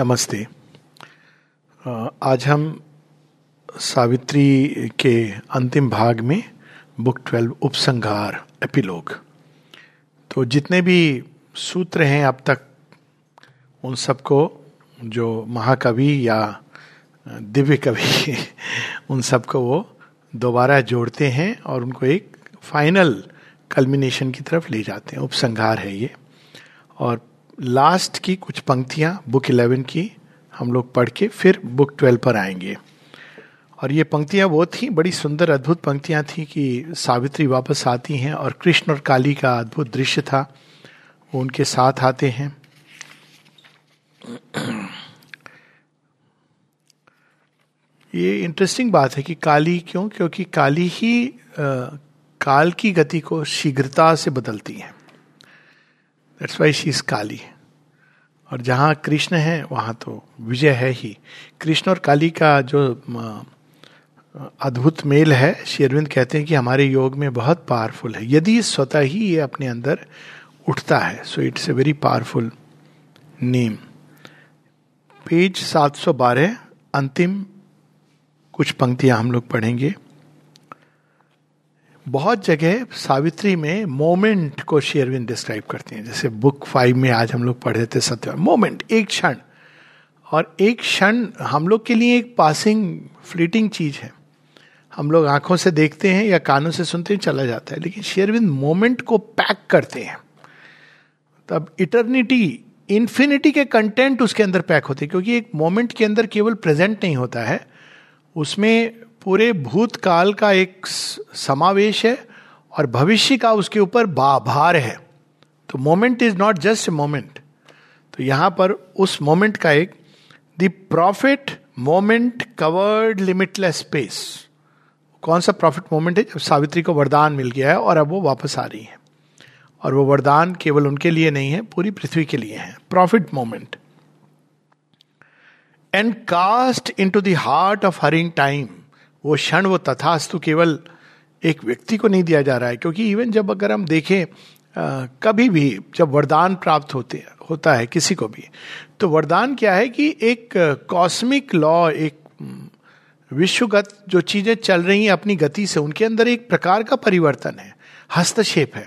नमस्ते। आज हम सावित्री के अंतिम भाग में बुक ट्वेल्व उपसंहार, एपिलोग। तो जितने भी सूत्र हैं अब तक, उन सबको जो महाकवि या दिव्य कवि उन सबको वो दोबारा जोड़ते हैं और उनको एक फाइनल कल्मिनेशन की तरफ़ ले जाते हैं। उपसंहार है ये। और लास्ट की कुछ पंक्तियाँ बुक इलेवन की हम लोग पढ़ के फिर बुक ट्वेल्व पर आएँगे। और ये पंक्तियाँ वो थी बड़ी सुंदर अद्भुत पंक्तियाँ थी कि सावित्री वापस आती हैं और कृष्ण और काली का अद्भुत दृश्य था। वो उनके साथ आते हैं। ये इंटरेस्टिंग बात है कि काली क्यों? क्योंकि काली ही आ, काल की गति को शीघ्रता से बदलती है। That's why she is Kali और जहाँ कृष्ण है, वहाँ तो विजय है ही। कृष्ण और काली का जो अद्भुत मेल है शेरविंद कहते हैं कि हमारे योग में बहुत पावरफुल है। यदि स्वतः ही ये अपने अंदर उठता है so it's a very powerful name page 712 अंतिम कुछ पंक्तियाँ हम लोग पढ़ेंगे। बहुत जगह सावित्री में मोमेंट को शेयरविन डिस्क्राइब करते हैं। जैसे बुक फाइव में आज हम लोग पढ़े थे सत्य मोमेंट, एक क्षण। और एक क्षण हम लोग के लिए एक पासिंग फ्लीटिंग चीज़ है। हम लोग आँखों से देखते हैं या कानों से सुनते हैं, चला जाता है। लेकिन शेयरविंद मोमेंट को पैक करते हैं। तब इटर्निटी इन्फिनिटी के कंटेंट उसके अंदर पैक होते हैं। क्योंकि एक मोमेंट के अंदर केवल प्रेजेंट नहीं होता है। उसमें पूरे भूतकाल का एक समावेश है और भविष्य का उसके ऊपर भार है। तो moment is not just a moment तो यहाँ पर उस मोमेंट का एक the prophet moment covered limitless space कौन सा प्रॉफिट मोमेंट है? जब सावित्री को वरदान मिल गया है और अब वो वापस आ रही है। और वो वरदान केवल उनके लिए नहीं है, पूरी पृथ्वी के लिए है। Prophet moment and cast into dart of hurrying time वो क्षण वो तथास्तु केवल एक व्यक्ति को नहीं दिया जा रहा है क्योंकि इवन जब अगर हम देखें आ, कभी भी जब वरदान प्राप्त होते होता है किसी को भी तो वरदान क्या है कि एक कॉस्मिक लॉ एक विश्वगत जो चीज़ें चल रही हैं अपनी गति से उनके अंदर एक प्रकार का परिवर्तन है हस्तक्षेप है।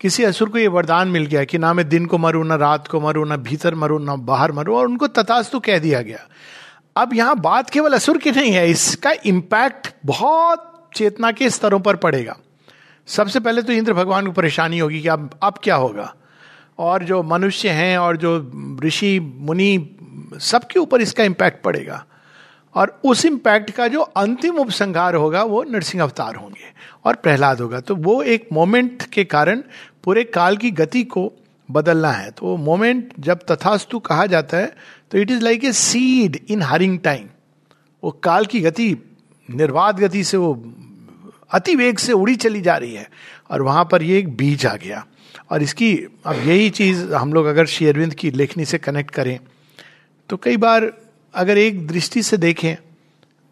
किसी असुर को यह वरदान मिल गया कि ना मैं दिन को मरू ना रात को मरू ना भीतर मरू ना बाहर मरू और उनको तथास्तु कह दिया गया। अब यहाँ बात केवल असुर की नहीं है, इसका इंपैक्ट बहुत चेतना के स्तरों पर पड़ेगा। सबसे पहले तो इंद्र भगवान को परेशानी होगी कि अब अब क्या होगा? और जो मनुष्य हैं और जो ऋषि, मुनि, सबके ऊपर इसका इंपैक्ट पड़ेगा। और उस इंपैक्ट का जो अंतिम उपसंहार होगा, वो नरसिंह अवतार होंगे और प्रहलाद होगा। तो वो एक मोमेंट के कारण पूरे काल की गति को बदलना है। तो वो मोमेंट जब तथास्तु कहा जाता है तो it is like a seed in hurrying time वो काल की गति, निर्वाध गति से वो अति वेग से उड़ी चली जा रही है और वहाँ पर ये एक बीज आ गया। और इसकी अब यही चीज़ हम लोग अगर शेयरविंद की लेखनी से कनेक्ट करें तो कई बार अगर एक दृष्टि से देखें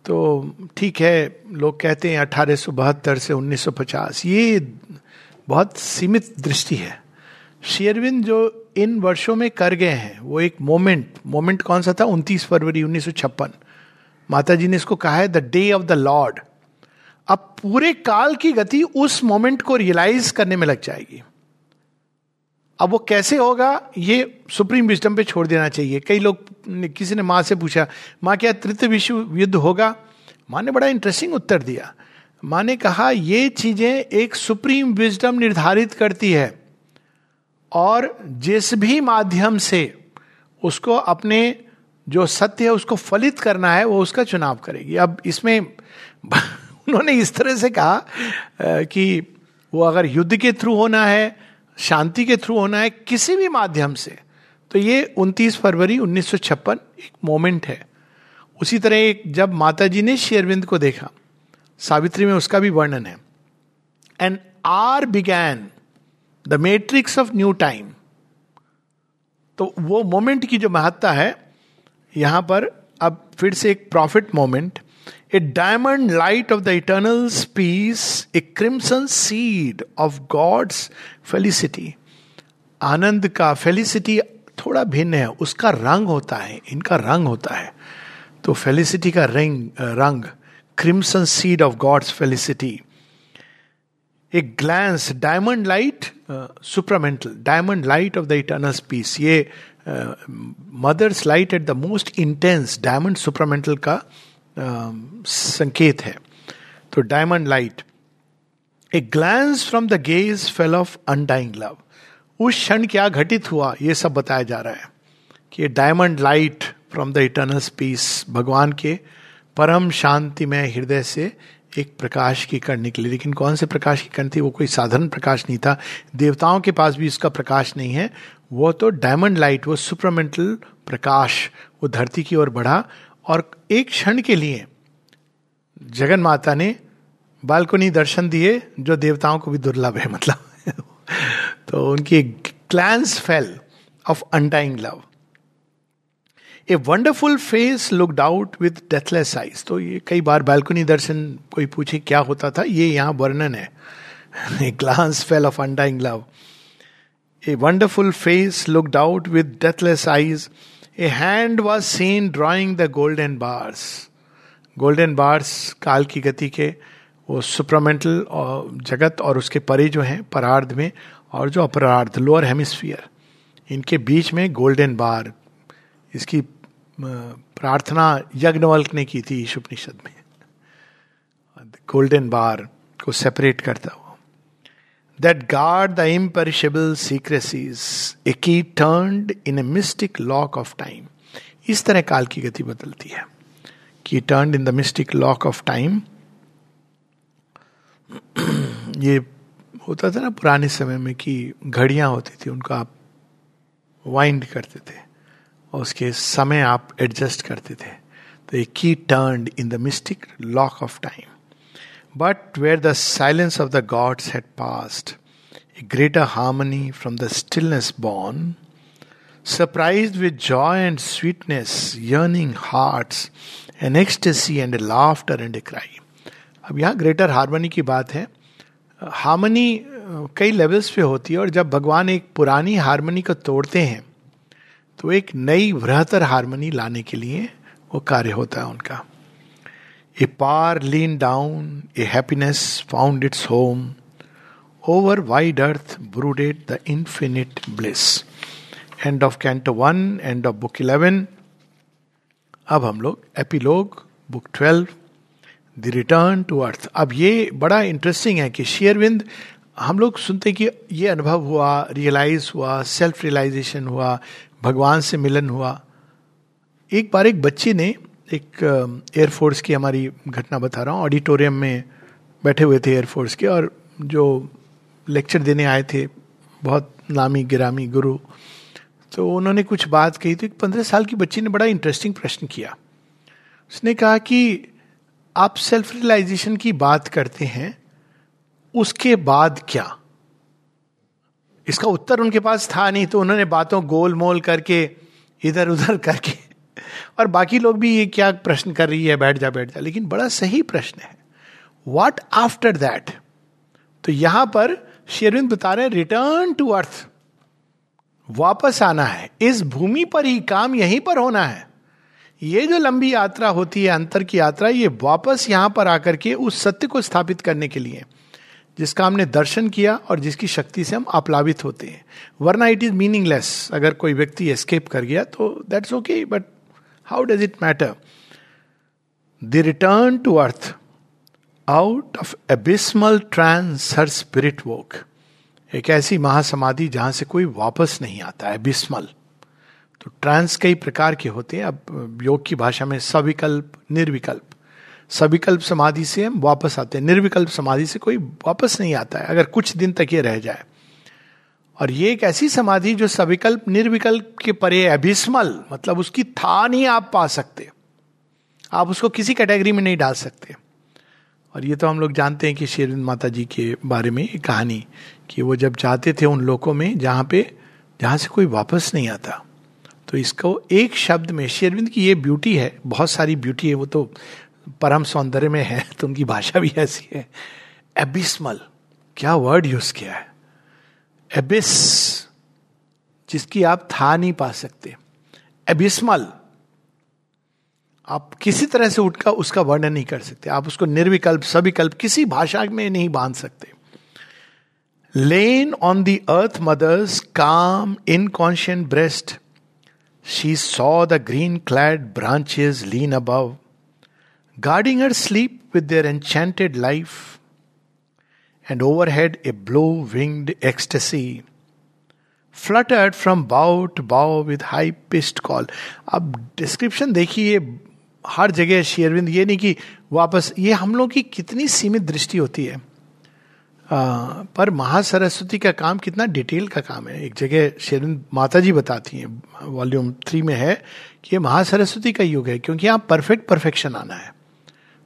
तो ठीक है, लोग कहते हैं अठारह से 1950 ये बहुत सीमित दृष्टि है। शेयरविंद जो इन वर्षों में कर गए हैं। वो एक मोमेंट मोमेंट कौन सा था? 29 फरवरी 1956 माता जी ने इसको कहा है the day of the Lord अब पूरे काल की गति उस मोमेंट को रियलाइज़ करने में लग जाएगी। अब वो कैसे होगा, ये सुप्रीम विजडम पे छोड़ देना चाहिए। कई लोग, किसी ने माँ से पूछा, माँ, क्या तृतीय विश्व युद्ध होगा? माँ ने बड़ा इंटरेस्टिंग उत्तर दिया। माँ ने कहा, ये चीज़ें एक सुप्रीम विजडम निर्धारित करती है। और जिस भी माध्यम से उसको अपने जो सत्य है उसको फलित करना है, वो उसका चुनाव करेगी। अब इसमें उन्होंने इस तरह से कहा कि वो अगर युद्ध के थ्रू होना है, शांति के थ्रू होना है, किसी भी माध्यम से तो ये 29 फरवरी 1956 एक मोमेंट है। उसी तरह एक, जब माता जी ने शेरविंद को देखा, सावित्री में उसका भी वर्णन है। And are began the matrix of new time तो वो मोमेंट की जो महत्ता है, यहाँ पर अब फिर से एक prophet moment a diamond light of the eternal peace a crimson seed of God's felicity आनंद का फेलिसिटी थोड़ा भिन्न है, उसका रंग होता है, इनका रंग होता है। तो फेलिसिटी का रंग रंग crimson seed of God's felicity एक glance diamond light supramental diamond light of the eternal peace ये mother's light at the most intense diamond supramental का संकेत है तो diamond light a glance from the gaze fell of undying love उस क्षण क्या घटित हुआ? ये सब बताया जा रहा है कि diamond light from the eternal peace भगवान के परम शांति में हृदय से एक प्रकाश की कण निकली। लेकिन कौन से प्रकाश की कण थी? वो कोई साधारण प्रकाश नहीं था। देवताओं के पास भी इसका प्रकाश नहीं है। वो तो डायमंड लाइट वो सुपरमेंटल प्रकाश, वो धरती की ओर बढ़ा और एक क्षण के लिए जगन माता ने बालकोनी दर्शन दिए, जो देवताओं को भी दुर्लभ है मतलब। तो उनकी glance fell of undying love a wonderful face looked out with deathless eyes तो ये कई बार बालकनी दर्शन कोई पूछे क्या होता था, ये यहाँ वर्णन है। A glance fell of undying love a wonderful face looked out with deathless eyes a hand was seen drawing the golden bars golden bars काल की गति के, वो सुप्रमेंटल जगत और उसके परे जो हैं, परार्ध में, और जो अपरार्ध लोअर हेमिस्फियर इनके बीच में गोल्डन बार इसकी प्रार्थना यज्ञवल्क ने की थी उपनिषद में। गोल्डन बार को सेपरेट करता हुआ। That guard the imperishable secrecies a key turn in a mystic lock of time इस तरह काल की गति बदलती है। Key turn in the mystic lock of time ये होता था ना पुराने समय में कि घड़ियाँ होती थी, उनको आप वाइंड करते थे। उसके समय आप एडजस्ट करते थे। तो a key turn in the mystic lock of time but where the silence of the gods had passed a greater harmony from the stillness born surprise with joy and sweetness yearning hearts an ecstasy and a laughter and a cry अब यहाँ greater harmony की बात है। Harmony कई levels पे होती है और जब भगवान एक पुरानी हारमोनी को तोड़ते हैं तो एक नई वृहतर हारमोनी लाने के लिए वो कार्य होता है उनका। A power lean down, a happiness found its home, over wide earth brooded the infinite bliss. End of canto one, end of book eleven. अब हम लोग, epilogue, book twelve, the return to earth. अब ये बड़ा interesting है कि शेयरविंद, हम लोग सुनते कि ये अनुभव हुआ रियलाइज़ हुआ सेल्फ रियलाइजेशन हुआ भगवान से मिलन हुआ। एक बार एक बच्चे ने एक एयरफोर्स की हमारी घटना बता रहा हूँ। ऑडिटोरियम में बैठे हुए थे एयरफोर्स के और जो लेक्चर देने आए थे, बहुत नामी गिरामी गुरु। तो उन्होंने कुछ बात कही तो एक पंद्रह साल की बच्ची ने बड़ा इंटरेस्टिंग प्रश्न किया। उसने कहा कि आप सेल्फ रियलाइजेशन की बात करते हैं, उसके बाद क्या? इसका उत्तर उनके पास था नहीं तो उन्होंने बातों गोल मोल करके इधर उधर करके, और बाकी लोग भी ये क्या प्रश्न कर रही है बैठ जा बैठ जा लेकिन बड़ा सही प्रश्न है। वॉट आफ्टर दैट तो यहाँ पर शेरविंद बता रहे रिटर्न टू अर्थ वापस आना है। इस भूमि पर ही काम यहीं पर होना है। ये जो लंबी यात्रा होती है, अंतर की यात्रा, ये वापस यहाँ पर आकर के उस सत्य को स्थापित करने के लिए। जिसका हमने दर्शन किया और जिसकी शक्ति से हम आप्लावित होते हैं। वरना इट इज़ मीनिंगलेस अगर कोई व्यक्ति एस्केप कर गया तो that's okay but how does it matter the return to earth out of abysmal trance her spirit walk एक ऐसी महासमाधि जहाँ से कोई वापस नहीं आता है बिस्मल तो ट्रांस कई प्रकार के होते हैं। अब योग की भाषा में सविकल्प, निर्विकल्प। सविकल्प समाधि से हम वापस आते हैं। निर्विकल्प समाधि से कोई वापस नहीं आता है, अगर कुछ दिन तक ये रह जाए। और ये एक ऐसी समाधि जो सविकल्प, निर्विकल्प के परे अभिस्मल मतलब उसकी था नहीं आप पा सकते आप उसको किसी कैटेगरी में नहीं डाल सकते। और ये तो हम लोग जानते हैं कि शेरविंद माता जी के बारे में एक कहानी, कि वो जब जाते थे उन लोगों में जहाँ पे, जहाँ से कोई वापस नहीं आता। तो इसको एक शब्द में, शेरविंद की ये ब्यूटी है, बहुत सारी ब्यूटी है, वो तो परम सौंदर्य में है तो उनकी भाषा भी ऐसी है। एबिस्मल, क्या वर्ड यूज़ किया है? एबिस, जिसकी आप था नहीं पा सकते। एबिस्मल, आप किसी तरह से उठकर उसका वर्णन नहीं कर सकते। आप उसको निर्विकल्प, सविकल्प, किसी भाषा में नहीं बाँध सकते। Lain on the earth mother's calm inconscient breast she saw the green clad branches lean above guarding her sleep with their enchanted life and overhead a blue winged ecstasy fluttered from bough to bough with high pitched call अब description देखिए हर जगह शेरविंद ये नहीं कि वापस ये हम लोग की कितनी सीमित दृष्टि होती है। आ, पर महासरस्वती का काम कितना डिटेल का काम है। एक जगह शेरविंद माता जी बताती हैं वॉल्यूम थ्री में है कि ये महासरस्वती का युग है क्योंकि यहाँ परफेक्ट परफेक्शन आना है।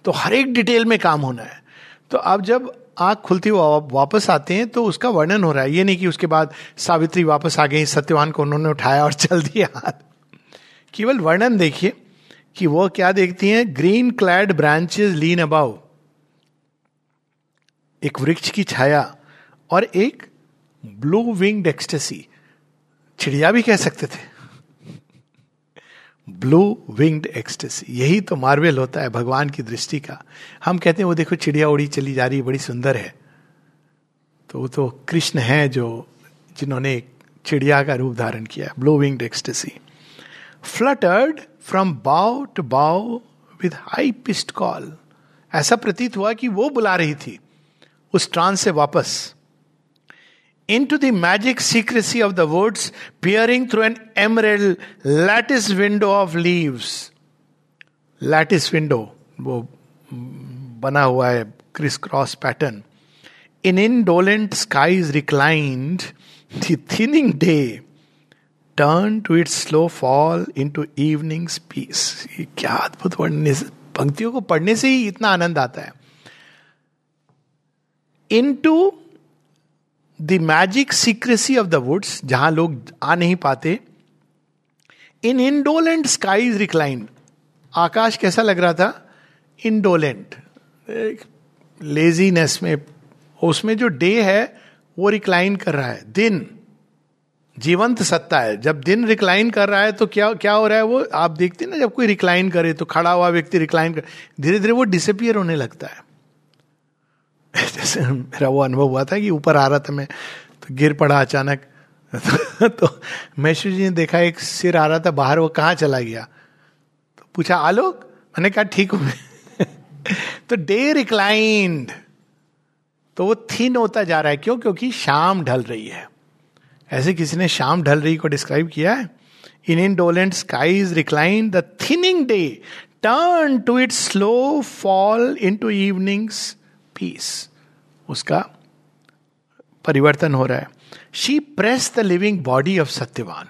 तो हर एक डिटेल में काम होना है। तो अब जब आँख खुलती हुआ वापस आते हैं तो उसका वर्णन हो रहा है। ये नहीं कि उसके बाद सावित्री वापस आ गई, सत्यवान को उन्होंने उठाया और चल दिया केवल वर्णन देखिए कि वो क्या देखती हैं। Green clad branches lean above. एक वृक्ष की छाया और एक ब्लू विंग एक्सटेसी। चिड़िया भी कह सकते थे। ब्लू विंग्ड एक्सटेसी यही तो मार्वेल होता है, भगवान की दृष्टि का। हम कहते हैं, वो देखो, चिड़िया उड़ी चली जा रही बड़ी सुंदर है। तो वो तो कृष्ण है जो, जिन्होंने चिड़िया का रूप धारण किया है blue winged ecstasy fluttered from bough to bough with high pitched call ऐसा प्रतीत हुआ कि वो बुला रही थी, उस ट्रांस से वापस। Into the magic secrecy of the words peering through an emerald lattice window of leaves lattice वो बना हुआ है criss cross pattern in indolent skies reclined thinning day turn to its slow fall into evening peace क्या अद्भुत पढ़ने से, पंक्तियों को पढ़ने से ही इतना आनंद आता है. Into the magic secrecy of the woods जहाँ लोग आ नहीं पाते इन इंडोलेंट स्काईज रिक्लाइन आकाश कैसा लग रहा था? इंडोलेंट लेजीनेस में, उसमें जो डे है, वो रिक्लाइन कर रहा है. दिन. जीवंत सत्ता है. जब दिन रिक्लाइन कर रहा है तो क्या क्या हो रहा है वो? आप देखते हैं ना, जब कोई रिक्लाइन करे तो खड़ा हुआ व्यक्ति रिक्लाइन कर धीरे धीरे वो डिसअपियर होने लगता है. जैसे मेरा वो अनुभव हुआ था कि ऊपर आ रहा था मैं तो गिर पड़ा अचानक। तो मैशू जी ने देखा एक सिर आ रहा था बाहर, वो कहाँ चला गया? तो पूछा आलोक मैंने कहा, ठीक हूँ तो डे रिक्लाइंड। तो वो थिन होता जा रहा है। क्यों? क्योंकि शाम ढल रही है। ऐसे किसी ने शाम ढल रही को डिस्क्राइब किया है? In indolent skies recline the thinning day. Turn to it slow fall into evenings. Peace उसका परिवर्तन हो रहा है। She press the living body of Satyavan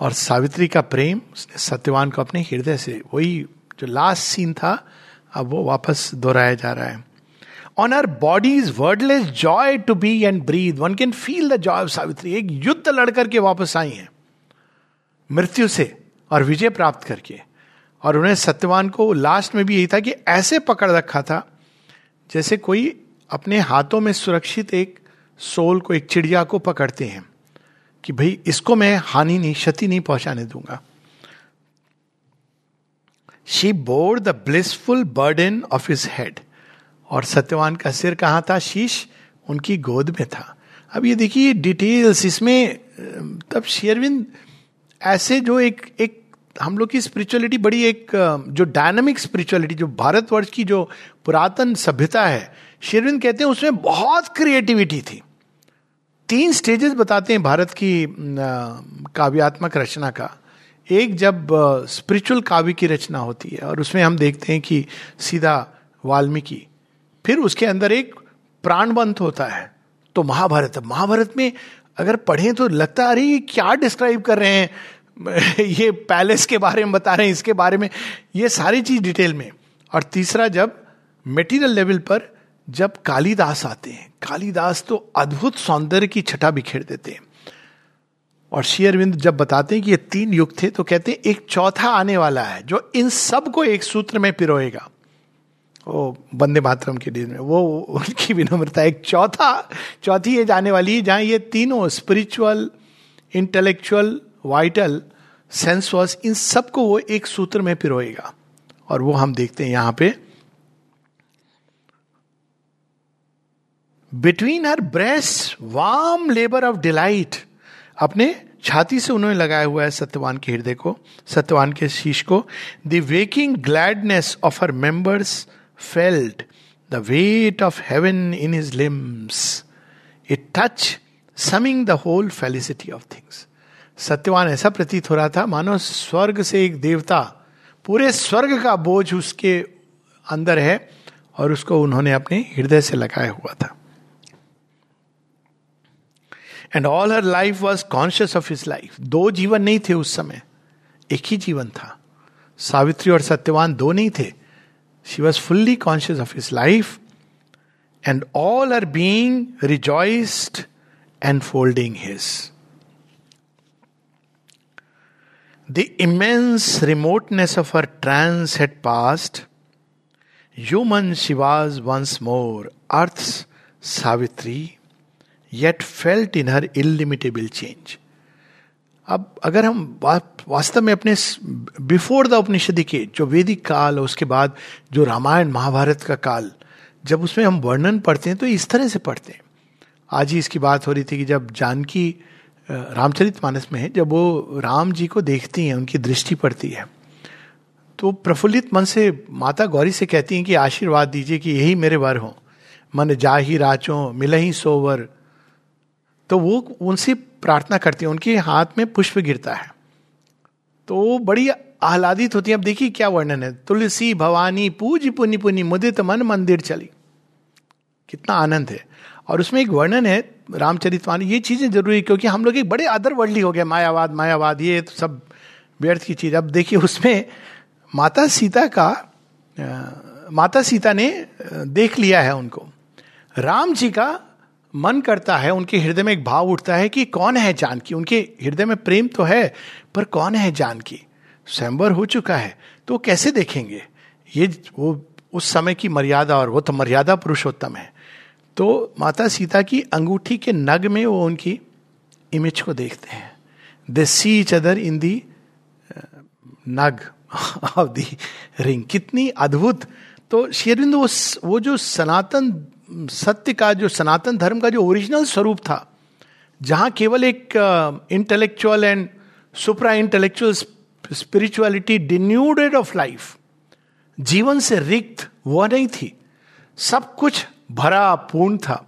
और सावित्री का प्रेम उसने सत्यवान को अपने हृदय से, वही जो लास्ट सीन था, अब वो वापस दोहराया जा रहा है। On our bodies wordless joy to be and breathe one can feel the joy of Savitri एक युद्ध लड़कर के वापस आई हैं। मृत्यु से और विजय प्राप्त करके। और उन्हें सत्यवान को लास्ट में भी यही था कि ऐसे पकड़ रखा था जैसे कोई अपने हाथों में सुरक्षित एक सोल को, एक चिड़िया को पकड़ते हैं कि भाई इसको मैं हानि नहीं, क्षति नहीं पहुँचाने दूँगा। She bore the blissful burden of his head और सत्यवान का सिर कहाँ था? शीश उनकी गोद में था। अब ये देखिए डिटेल्स इसमें तब शेयरविंद ऐसे जो एक एक हम लोग की स्पिरिचुअलिटी बड़ी एक जो डायनामिक स्पिरिचुअलिटी जो भारतवर्ष की जो पुरातन सभ्यता है, शेरविंद कहते हैं उसमें बहुत क्रिएटिविटी थी। तीन स्टेजेस बताते हैं भारत की काव्यात्मक रचना का। एक जब स्पिरिचुअल काव्य की रचना होती है और उसमें हम देखते हैं कि सीधा वाल्मीकि। फिर उसके अंदर एक प्राणवंत होता है तो महाभारत। महाभारत में अगर पढ़ें तो लगता अरे ये क्या डिस्क्राइब कर रहे हैं? ये पैलेस के बारे में बता रहे हैं, इसके बारे में, ये सारी चीज़ डिटेल में। और तीसरा, जब मेटीरियल लेवल पर जब कालिदास आते हैं, कालिदास तो अद्भुत सौंदर्य की छटा बिखेर देते हैं। और शेयरविंद जब बताते हैं कि ये तीन युग थे तो कहते हैं, एक चौथा आने वाला है, जो इन सबको एक सूत्र में पिरोएगा। वो बंदे मातरम के दिन में, वो उनकी विनम्रता, एक चौथा, चौथी एज आने वाली है, जहाँ ये तीनों spiritual intellectual vital sense was इन सबको वो एक सूत्र में पिरोएगा। और वो हम देखते हैं यहाँ पे between her breast warm labour of delight अपने छाती से उन्होंने लगाया हुआ है सत्यवान के हृदय को, सत्यवान के शीश को। The waking gladness of her members felt the weight of heaven in his limbs it touch summing the whole felicity of things Satyavan ऐसा प्रतीत हो रहा था, मानो स्वर्ग से एक देवता पूरे स्वर्ग का बोझ उसके अंदर है और उसको उन्होंने अपने हृदय से लगाया हुआ था। And all her life was conscious of his life दो जीवन नहीं थे उस समय, एक ही जीवन था। सावित्री और सत्यवान दो नहीं थे। She was fully conscious of his life and all our being rejoiced and folding his the immense remoteness of her trance had passed human she was once more earth Savitri yet felt in her illimitable change अब अगर हम वास्तव में अपने before the उपनिषदि के, जो वैदिक काल और उसके बाद जो रामायण महाभारत का काल, जब उसमें हम वर्णन पढ़ते हैं तो इस तरह से पढ़ते हैं। आज ही इसकी बात हो रही थी कि जब जानकी रामचरित मानस में है, जब वो राम जी को देखती हैं, उनकी दृष्टि पड़ती है तो प्रफुल्लित मन से, माता गौरी से कहती हैं कि आशीर्वाद दीजिए कि यही मेरे वर हो। मन जा ही राचो मिल ही सोवर। तो वो उनसे प्रार्थना करती है, उनके हाथ में पुष्प गिरता है। तो बड़ी आह्लादित होती है, अब देखिए क्या वर्णन है। तुलसी, भवानी, पूज पुनि पुनि, मुदित मन मंदिर चली। कितना आनंद है। और उसमें एक वर्णन है रामचरितवानी ये चीज़ें ज़रूरी क्योंकि हम लोग एक बड़े अदर वर्ल्डली हो गए, मायावाद मायावाद, ये तो सब व्यर्थ की चीज़। अब देखिए उसमें माता सीता का माता सीता ने देख लिया है उनको। राम जी का मन करता है, उनके हृदय में एक भाव उठता है कि कौन है जानकी? उनके हृदय में प्रेम तो है, पर कौन है जानकी? स्वयंवर हो चुका है तो कैसे देखेंगे? ये वो, उस समय की मर्यादा, और वो तो मर्यादा पुरुषोत्तम है। तो माता सीता की अंगूठी के नग में वो उनकी इमेज को देखते हैं। दे सी इच अदर इन दी नग ऑफ़ दी रिंग कितनी अद्भुत। तो शेरविंद, वो वो जो सनातन, सत्य का जो सनातन धर्म का जो ओरिजिनल स्वरूप था, जहाँ केवल एक intellectual and supra intellectual spirituality denuded of life जीवन से रिक्त वह नहीं थी। सब कुछ भरा पूर्ण था।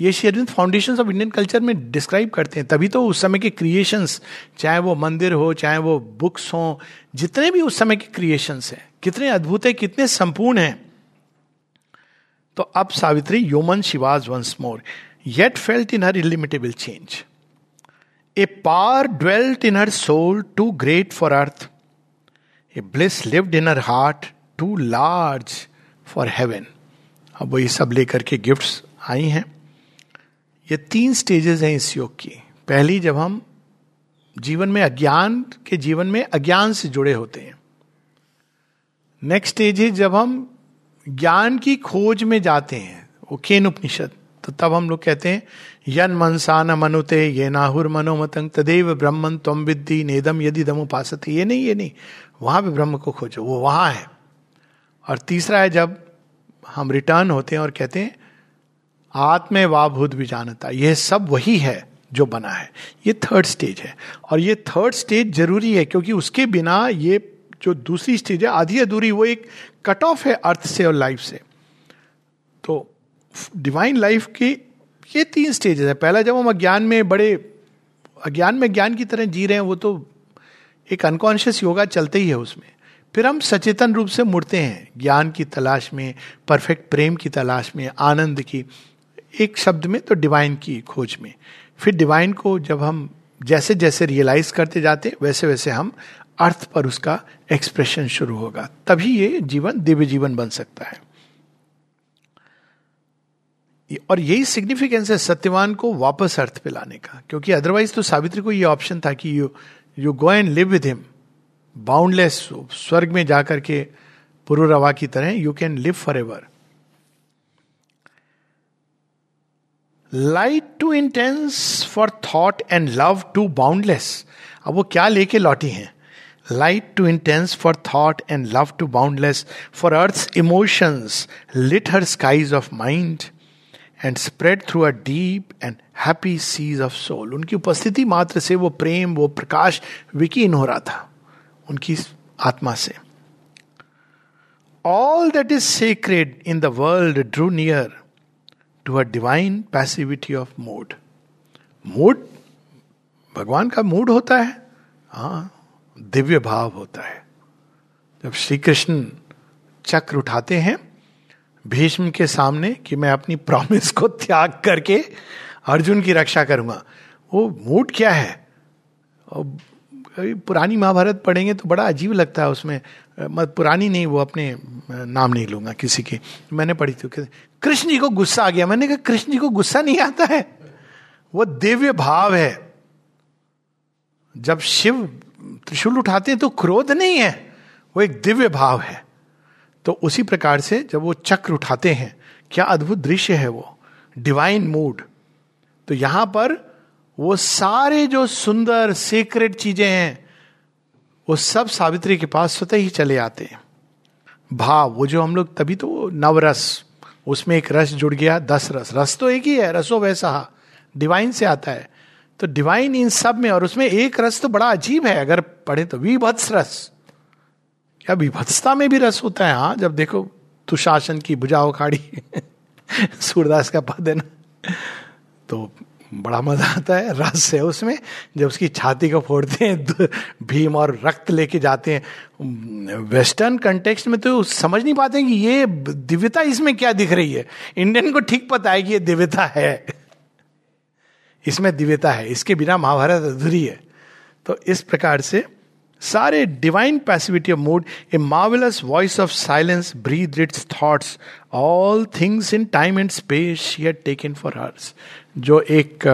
ये Sri Aurobindo foundation of Indian culture में डिस्क्राइब करते हैं, तभी तो उस समय के क्रिएशंस चाहे वो मंदिर हो, चाहे वो बुक्स हो, जितने भी उस समय के क्रिएशंस हैं, कितने अद्भुत है, कितने संपूर्ण हैं। तो अब Savitri human she was once more yet felt in her illimitable change a power dwelt in her soul too great for earth a bliss lived in her heart too large for heaven अब वो ये सब लेकर के gifts आई हैं। ये तीन stages हैं इस योग की। पहली, जब हम जीवन में अज्ञान के जीवन में अज्ञान से जुड़े होते हैं। नेक्स्ट स्टेज है, जब हम ज्ञान की खोज में जाते हैं, वो केन उपनिषद तो तब हम लोग कहते हैं, यन मनसा न मनुते, ये नाहुर मनोमतंग तदेव ब्रह्मन तम विद्धि नेदम यदि दम उपास ये नहीं ये नहीं। वहाँ भी ब्रह्म को खोजो, वो वहाँ है। और तीसरा है, जब हम रिटर्न होते हैं और कहते हैं, आत्मे वाभूत भी जानता यह सब वही है जो बना है। ये थर्ड स्टेज है। और ये थर्ड स्टेज ज़रूरी है क्योंकि उसके बिना ये जो दूसरी स्टेज है, आधी अधूरी, वो एक कट ऑफ़ है अर्थ से और लाइफ से। तो डिवाइन लाइफ की, ये तीन स्टेजेस है। पहला, जब हम अज्ञान में बड़े, अज्ञान में ज्ञान की तरह जी रहे हैं, वो तो एक अनकॉन्शियस योगा चलते ही है उसमें। फिर हम सचेतन रूप से मुड़ते हैं, ज्ञान की तलाश में, परफेक्ट प्रेम की तलाश में, आनंद की, एक शब्द में तो डिवाइन की खोज में। फिर डिवाइन को जब हम जैसे जैसे रियलाइज़ करते जाते वैसे वैसे हम अर्थ पर उसका एक्सप्रेशन शुरू होगा। तभी ये जीवन, दिव्य जीवन बन सकता है। और यही सिग्निफिकेंस है सत्यवान को वापस अर्थ पे लाने का, क्योंकि अदरवाइज़ तो सावित्री को ये ऑप्शन था कि you you go and live with him boundless स्वर्ग में जाकर के पुरुरवा की तरह you can live for ever light too intense for thought and love too boundless अब वो क्या लेके लौटी हैं? Light too intense for thought and love too boundless for earth emotions lit her skies of mind and spread through a deep and happy seas of soul उनकी उपस्थिति मात्र से वो प्रेम, वो प्रकाश विकीन हो रहा था। उनकी आत्मा से। All that is sacred in the world drew near to a divine passivity of mood mood भगवान का मूड होता है हाँ दिव्य भाव होता है। जब श्री कृष्ण चक्र उठाते हैं, भीष्म के सामने कि मैं अपनी प्रॉमिस को त्याग करके अर्जुन की रक्षा करूँगा, वो मूड क्या है? पुरानी महाभारत पढ़ेंगे तो बड़ा अजीब लगता है उसमें। मत पुरानी नहीं, वो अपने नाम नहीं लूँगा किसी के। मैंने पढ़ी थी कृष्ण जी को गुस्सा आ गया। मैंने कहा, कृष्ण जी को गुस्सा नहीं आता है? वो दिव्य भाव है। जब शिव त्रिशूल उठाते हैं तो क्रोध नहीं है, वो एक दिव्य भाव है। तो उसी प्रकार से जब वो चक्र उठाते हैं, क्या अद्भुत दृश्य है वो। Divine mood. तो यहाँ पर वो सारे जो सुंदर सीक्रेट चीज़ें हैं, वो सब सावित्री के पास स्वतः ही चले आते हैं। भाव, वो जो हम लोग, तभी तो नवरस, उसमें एक रस जुड़ गया, दस रस। रस तो एक ही है, रसो वैसा। डिवाइन से आता है। तो डिवाइन इन सब में, और उसमें एक रस तो बड़ा अजीब है, अगर पढ़े तो विभत्स रस। क्या विभत्सता में भी रस होता है हाँ? जब देखो तुशासन की भुजा उखाड़ी सूरदास का पद है ना। तो बड़ा मज़ा आता है। रस है उसमें। जब उसकी छाती को फोड़ते हैं भीम और रक्त लेके जाते हैं। वेस्टर्न कंटेक्स्ट में तो समझ नहीं पाते कि ये दिव्यता इसमें क्या दिख रही है। इंडियन को ठीक पता है कि ये दिव्यता है। इसमें दिव्यता है। इसके बिना महाभारत अधूरी है। तो इस प्रकार से सारे divine passivity of mood a marvellous voice of silence breathe its thoughts all things in time and space she had taken for hers जो एक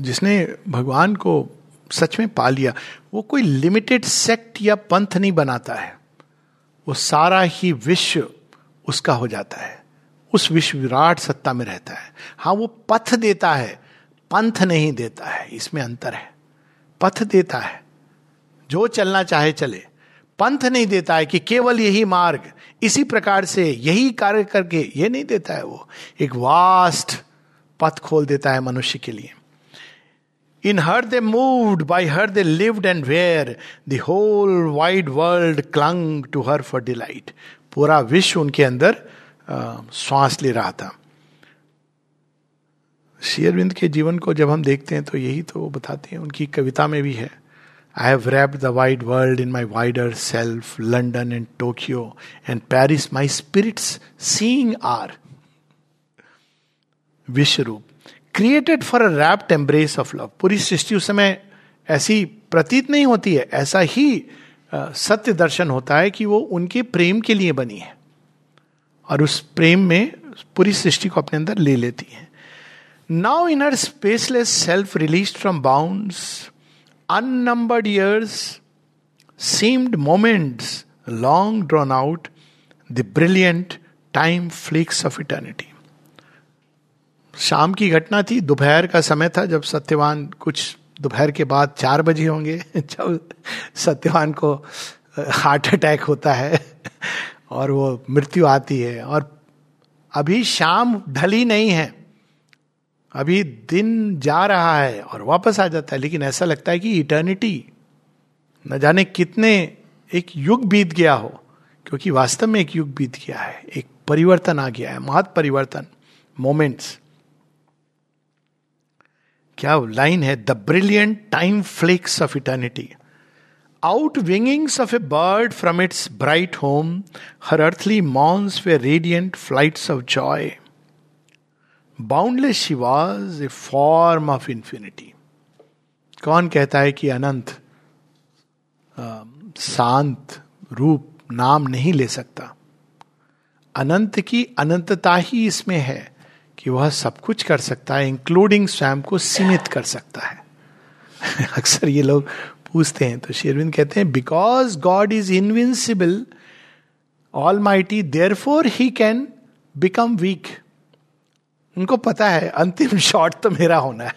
जिसने भगवान को सच में पा लिया, वो कोई लिमिटेड सेक्ट या पंथ नहीं बनाता है। वो सारा ही विश्व उसका हो जाता है। उस विश्व विराट सत्ता में रहता है। हाँ वो पथ देता है, पंथ नहीं देता है, इसमें अंतर है। पथ देता है। जो चलना चाहे चले। पंथ नहीं देता है कि केवल यही मार्ग, इसी प्रकार से यही कार्य करके ये नहीं देता है वो। एक वास्ट पथ खोल देता है मनुष्य के लिए। In her they moved by her they lived and were, the whole wide world clung to her for delight. पूरा विश्व उनके अंदर श्वास ले रहा था। शेयरविंद के जीवन को जब हम देखते हैं तो यही तो वो बताते हैं, उनकी कविता में भी है। I have wrapped the wide world in my wider self, London and Tokyo and Paris, my spirits seeing are. विश्व रूप created for a rapt embrace of love पूरी सृष्टि उस समय ऐसी प्रतीत नहीं होती है ऐसा ही सत्य दर्शन होता है कि वो उनके प्रेम के लिए बनी है। और उस प्रेम में पूरी सृष्टि को अपने अंदर ले लेती है। Now in her spaceless self release from bounds unnumbered years, seemed moments long drawn out, the brilliant time flicks of eternity शाम की घटना थी दोपहर का समय था जब सत्यवान कुछ दोपहर के बाद चार बजे होंगे जब सत्यवान को हार्ट अटैक होता है और वो मृत्यु आती है। और अभी शाम ढली नहीं है। अभी दिन जा रहा है और वापस आ जाता है, लेकिन ऐसा लगता है कि इटर्निटी न जाने कितने एक युग बीत गया हो, क्योंकि वास्तव में एक युग बीत गया है, एक परिवर्तन आ गया है, महत परिवर्तन मोमेंट्स क्या लाइन है? The brilliant time flicks of eternity out wingings of a bird from its bright home her earthly morns were radiant flights of joy boundless she was a form of infinity कौन कहता है कि अनंत शांत रूप नाम नहीं ले सकता? अनंत की अनंतता ही इसमें है कि वह सब कुछ कर सकता है इंक्लूडिंग स्वयं को सीमित कर सकता है। अक्सर ये लोग पूछते हैं तो शेरविंद कहते हैं because God is invincible almighty therefore he can become weak उनको पता है, अंतिम शॉट तो मेरा होना है।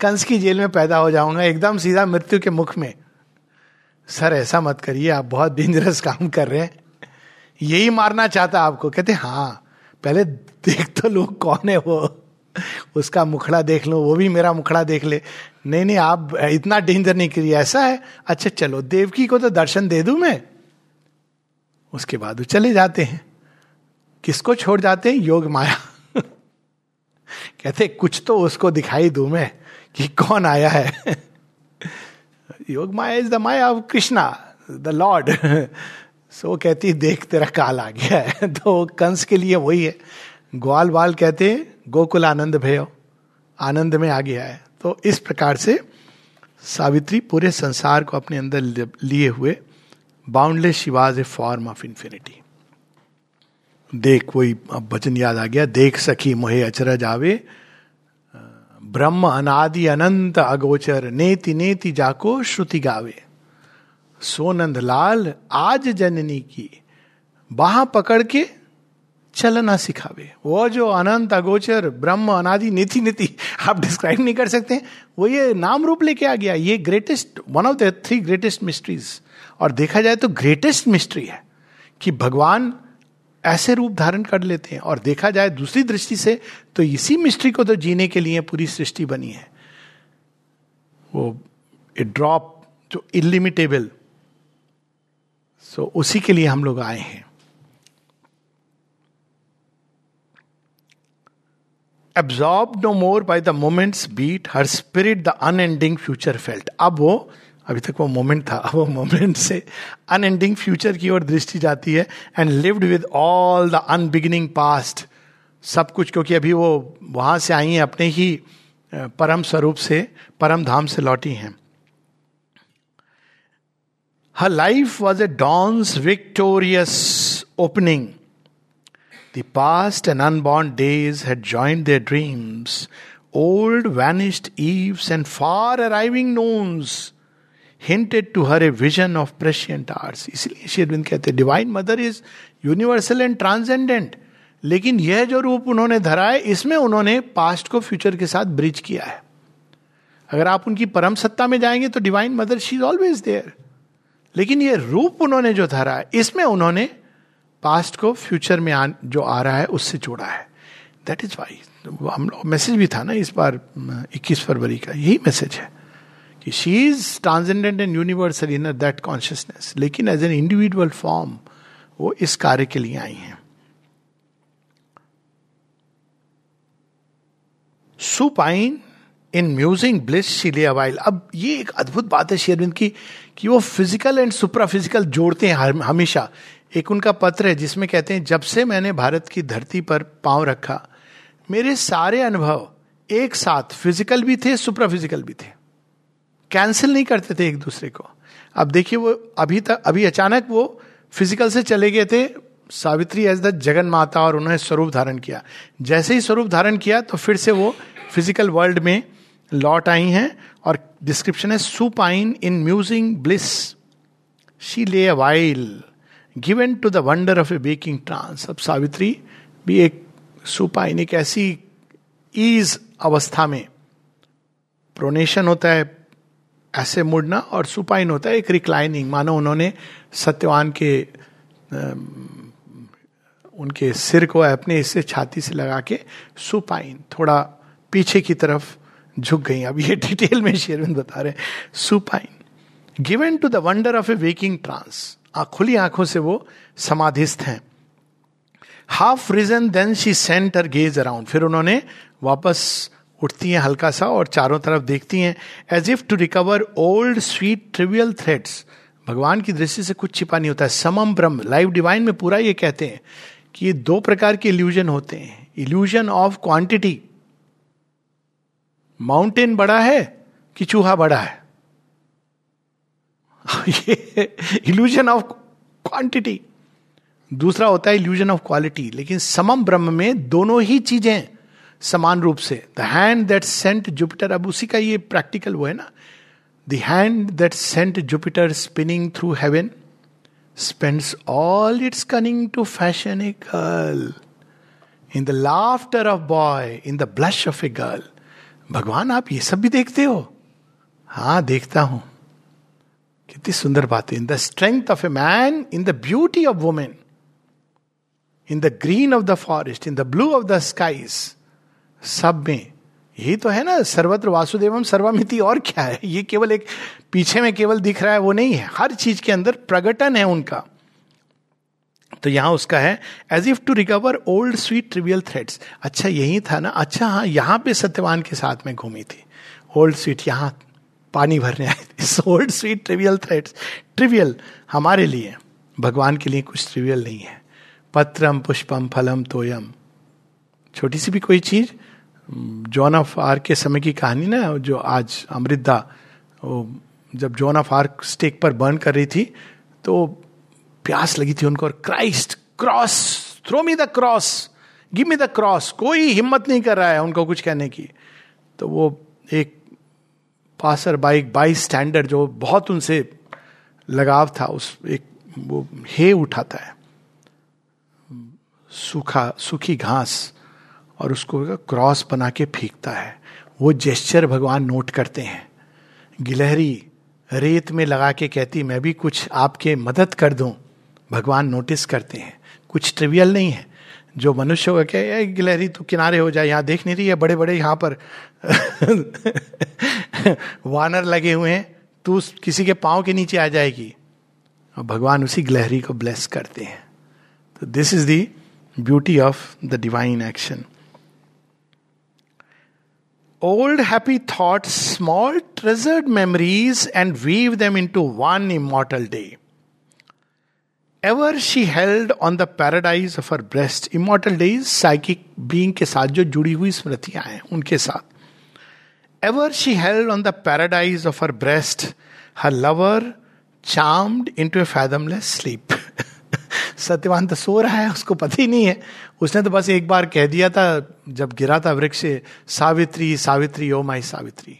कंस की जेल में पैदा हो जाऊँगा एकदम सीधा मृत्यु के मुख में। सर, ऐसा मत करिए, आप बहुत डेंजरस काम कर रहे हैं। यही मारना चाहता आपको? कहते हाँ पहले देख तो लोग कौन है वो। उसका मुखड़ा देख लो, वो भी मेरा मुखड़ा देख ले। नहीं नहीं, आप इतना डेंजर नहीं करिए, ऐसा है? अच्छा चलो, देवकी को तो दर्शन दे दू मैं। उसके बाद वो चले जाते हैं। किसको छोड़ जाते हैं? योग माया। कहते, कुछ तो उसको दिखाई दू मैं कि कौन आया है? Yoga Maya is the maya of Krishna the Lord so कहती, देख, तेरा काल आ गया है। तो कंस के लिए वही है। ग्वाल बाल कहते, गोकुल आनंद भयो, आनंद में आ गया है। तो इस प्रकार से सावित्री पूरे संसार को अपने अंदर लिए हुए boundless she was a form of infinity देख वही अब वचन याद आ गया, देख सखी मोहे अचरज आवे ब्रह्म अनादि अनंत अगोचर, नेति नेति जाको श्रुति गावे। सोनंद लाल, आज जननी की बाह पकड़ के चलना सिखावे। वो जो अनंत अगोचर, ब्रह्म अनादि नीति नीति, आप डिस्क्राइब नहीं कर सकते। वो ये नाम रूप लेके आ गया। ये greatest one of the three greatest mysteries और देखा जाए तो ग्रेटेस्ट मिस्ट्री है कि भगवान ऐसे रूप धारण कर लेते हैं और देखा जाए दूसरी दृष्टि से तो इसी मिस्ट्री को तो जीने के लिए पूरी सृष्टि बनी है। वो ए ड्रॉप जो इलिमिटेबल, सो उसी के लिए हम लोग आए हैं। Absorb no more by the moments beat her spirit the unending future felt अब वो अभी तक वो मोमेंट था। वो मोमेंट से अनएंडिंग फ्यूचर की ओर दृष्टि जाती है and lived with all the unbeginning past सब कुछ क्योंकि अभी वो वहाँ से आई हैं, अपने ही परम स्वरूप से, परम धाम से लौटी हैं। Her life was a dawn's victorious opening the past and unborn days had joined their dreams old vanished eves and far arriving noons hinted to her a vision of prescient arts इसलिए शेरविंद कहते divine mother is universal and transcendent लेकिन यह जो रूप उन्होंने धरा है इसमें उन्होंने पास्ट को फ्यूचर के साथ ब्रिज किया है। अगर आप उनकी परम सत्ता में जाएँगे तो divine mother she is always there लेकिन यह रूप उन्होंने जो धरा है इसमें उन्होंने पास्ट को फ्यूचर में आ, जो आ रहा है उससे जोड़ा है। दैट इज़ वाई हम मैसेज भी था ना इस बार 21 फरवरी का यही मैसेज है। She is transcendent and universal in that consciousness लेकिन एज एन इंडिविजुअल फॉर्म वो इस कार्य के लिए आई हैं supine in musing bliss she lay awhile अब ये एक अद्भुत बात है शेरविंद की कि वो फ़िज़िकल एंड सुप्रा फ़िज़िकल जोड़ते हैं हमेशा एक उनका पत्र है जिसमें कहते हैं जब से मैंने भारत की धरती पर पाँव रखा मेरे सारे अनुभव एक साथ फ़िज़िकल भी थे सुप्रा फ़िज़िकल भी थे कैंसिल नहीं करते थे एक दूसरे को। अब देखिए वो अभी तक, अभी अचानक वो फ़िज़िकल से चले गए थे, सावित्री एज द जगन माता और उन्होंने स्वरूप धारण किया। जैसे ही स्वरूप धारण किया तो फिर से वो फ़िज़िकल वर्ल्ड में लौट आई हैं और डिस्क्रिप्शन है, supine in musing bliss, she lay a while, given to the wonder of a waking trance. अब सावित्री भी एक सुपाइन, एक ऐसी ईज अवस्था में प्रोनेशन होता है ऐसे मुड़ना और सुपाइन होता है, एक रिक्लाइनिंग मानो उन्होंने सत्यवान के उनके सिर को अपने इससे छाती से लगा के सुपाइन थोड़ा पीछे की तरफ़ झुक गई। अब ये डिटेल में शेरविंद बता रहे supine given to the wonder of a waking trance खुली आँखों से वो समाधिस्थ हैं। Half risen then she sent centre gaze around फिर उन्होंने वापस उठती हैं हल्का सा और चारों तरफ़ देखती हैं as if to recover old sweet trivial threads भगवान की दृष्टि से कुछ छिपा नहीं होता है। समम ब्रह्म लाइव डिवाइन में पूरा ये कहते हैं कि ये दो प्रकार के इल्यूजन होते हैं। इल्यूजन ऑफ़ क्वांटिटी माउंटेन बड़ा है कि चूहा बड़ा है? ये इल्यूजन ऑफ़ क्वांटिटी दूसरा होता है इल्यूजन ऑफ़ क्वालिटी लेकिन समम ब्रह्म में दोनों ही चीज़ें समान रूप से। The hand that sent Jupiter अब उसी का ये प्रैक्टिकल वो है ना। The hand that sent Jupiter spinning through heaven spends all its cunning to fashion a girl in the laughter of boy in the blush of a girl भगवान, आप ये सब भी देखते हो? हाँ देखता हूँ। कितनी सुंदर बात। है in the strength of a man in the beauty of women in the green of the forest in the blue of the skies सब में। यही तो है ना, सर्वत्र वासुदेवम, सर्वमिति और क्या है? ये केवल एक पीछे में केवल दिख रहा है, वो नहीं है। हर चीज़ के अंदर प्रगटन है उनका। तो यहाँ उसका है as if to recover old sweet trivial threads अच्छा यही था ना? अच्छा हाँ यहाँ पे सत्यवान के साथ में घूमी थी। ओल्ड स्वीट यहाँ पानी भरने आई थी। Old sweet trivial threads trivial हमारे लिए। भगवान के लिए कुछ ट्रिवियल नहीं है। पत्रम, पुष्पम, फलम, तोयम। छोटी सी भी कोई चीज़? जॉन ऑफ़ आर्क के समय की कहानी ना, जो आज अमृता, वो जब जॉन ऑफ़ आर्क स्टेक पर बर्न कर रही थी तो प्यास लगी थी उनको और Christ, cross, throw me the cross, give me the cross, कोई हिम्मत नहीं कर रहा है उनको कुछ कहने की। तो वो एक पासर बाइक बाई स्टैंडर्ड जो बहुत उनसे लगाव था, उस एक वो हे उठाता है। सूखा, सूखी घास और उसको क्रॉस बना के फेंकता है। वो जेस्चर भगवान नोट करते हैं। गिलहरी रेत में लगा के कहती, मैं भी कुछ आपके मदद कर दूँ। भगवान नोटिस करते हैं। कुछ ट्रिवियल नहीं है। जो मनुष्य होगा, क्या गिलहरी तो किनारे हो जाए यहाँ देख नहीं रही है? बड़े बड़े यहाँ पर वानर लगे हुए हैं। तू किसी के पाँव के नीचे आ जाएगी। और भगवान उसी गिलहरी को ब्लेस करते हैं। तो this is the beauty of the divine action old happy thoughts, small treasured memories, and weave them into one immortal day. Ever she held on the paradise of her breast, immortal days, psychic being के साथ जो जुड़ी हुई स्मृतियाँ हैं उनके साथ Ever she held on the paradise of her breast, her lover charmed into a fathomless sleep. Satyavan तो सो रहा है, उसको पता ही नहीं है। उसने तो बस एक बार कह दिया था, जब गिरा था वृक्ष, सावित्री सावित्री, ओ माई सावित्री।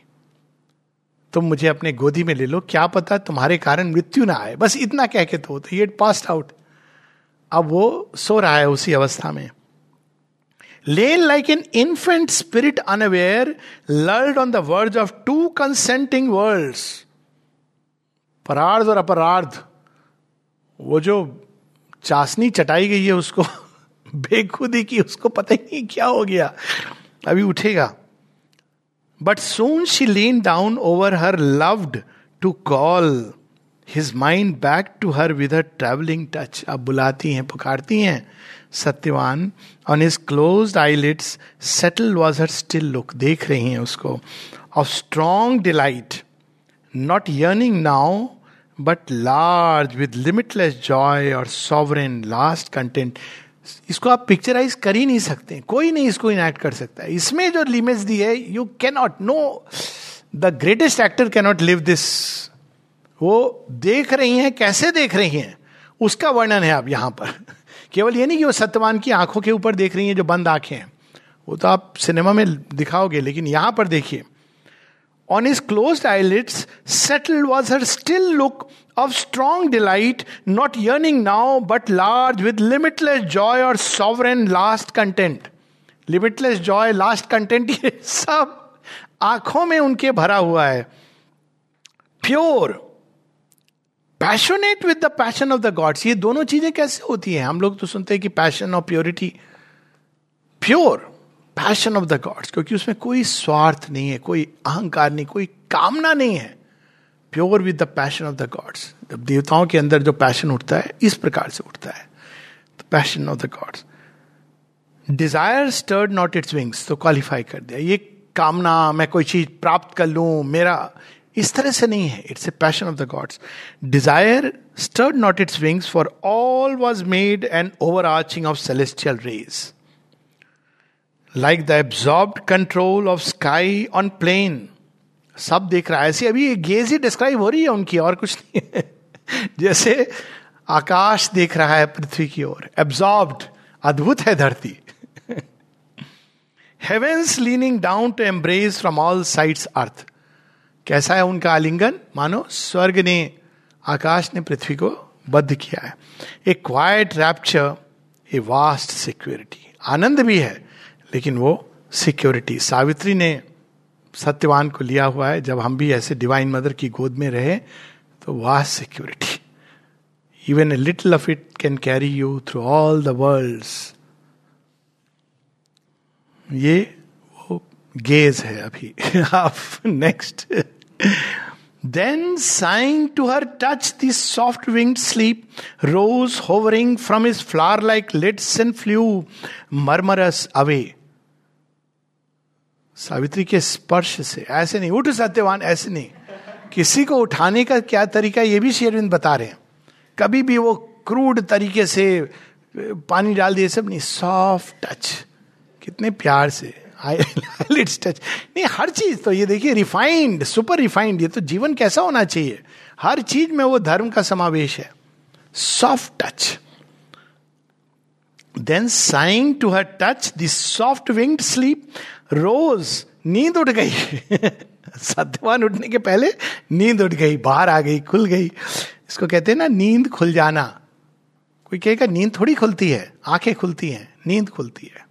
तुम मुझे अपने गोदी में ले लो, क्या पता तुम्हारे कारण मृत्यु ना आए। बस इतना कह के तो ये पास्ट आउट अब वो सो रहा है उसी अवस्था में। Lain like an infant spirit unaware lured on the words of two consenting worlds परार्ध और अपरार्ध, वो जो चाशनी चटाई गई है उसको, बेखुदी की, उसको पता ही नहीं क्या हो गया। अभी उठेगा। But soon she lean down over her loved to call his mind back to her with her travelling touch अब बुलाती हैं, पुकारती हैं Satyavan. On his closed eyelids settle was her still look देख रही हैं उसको। Of strong delight not yearning now but large with limitless joy और सॉवरेन लास्ट कंटेंट इसको आप पिक्चराइज कर ही नहीं सकते कोई नहीं इसको इनैक्ट कर सकता है। इसमें जो लिमिट्स दी है you cannot know the greatest actor cannot live this वो देख रही हैं, कैसे देख रही हैं? उसका वर्णन है आप यहाँ पर। केवल ये नहीं कि वो सत्यवान की आँखों के ऊपर देख रही हैं, जो बंद आँखें हैं। वो तो आप सिनेमा में दिखाओगे, लेकिन यहाँ पर देखिए On his closed eyelids settled was her still look of strong delight, not yearning now, but large with limitless joy or sovereign last content. Limitless joy last content ये सब आँखों में उनके भरा हुआ है pure passionate with the passion of the gods ये दोनों चीज़ें कैसे होती हैं हम लोग तो सुनते हैं कि पैशन और purity pure passion of the gods क्योंकि उसमें कोई स्वार्थ नहीं है, कोई अहंकार नहीं, कोई कामना नहीं है। Pure with the passion of the gods जब देवताओं के अंदर जो पैशन उठता है, इस प्रकार से उठता है। The passion of the gods desire stirred not its wings तो क्वालिफाई कर दिया। ये कामना, मैं कोई चीज़ प्राप्त कर लू, मेरा, इस तरह से नहीं है। It's a passion of the gods desire stirred not its wings for all was made and over arching of celestial rays like the absorb control of sky on plain सब देख रहा है। ऐसी अभी गेज ही डिस्क्राइब हो रही है उनकी, और कुछ नहीं है। जैसे आकाश देख रहा है पृथ्वी की ओर। एब्जॉर्ब्ड अद्भुत है धरती। Heavens leaning down to embrace from all sides earth कैसा है उनका आलिंगन? मानो स्वर्ग ने, आकाश ने पृथ्वी को बद्ध किया है। A quiet rapture a vast security आनंद भी है। लेकिन वो सिक्योरिटी सावित्री ने सत्यवान को लिया हुआ है, जब हम भी ऐसे डिवाइन मदर की गोद में रहे तो वाह security even a little of it can carry you through all the world ये वो गेज है अभी। आप next then saying to her touch this soft wing sleep rose hovering from is flower like lids and flew murmurous away Savitri के स्पर्श से। ऐसे नहीं, उठ सत्यवान, ऐसे नहीं। किसी को उठाने का क्या तरीका, ये भी शेरविंद बता रहे हैं। कभी भी वो क्रूड तरीके से, पानी डाल दिए, सब नहीं सॉफ्ट टच कितने प्यार से। लिट्स टच नहीं, हर चीज़ तो ये देखिए रिफाइंड सुपर रिफाइंड ये तो जीवन कैसा होना चाहिए? हर चीज़ में वो धर्म का समावेश है। Soft touch then saying to her touch this soft winged sleep rose नींद उठ गई। सत्यवान उठने के पहले नींद उठ गई, बाहर आ गई, खुल गई। इसको कहते हैं ना, नींद खुल जाना। कोई कहेगा, नींद थोड़ी खुलती है, आँखें खुलती हैं, नींद खुलती है।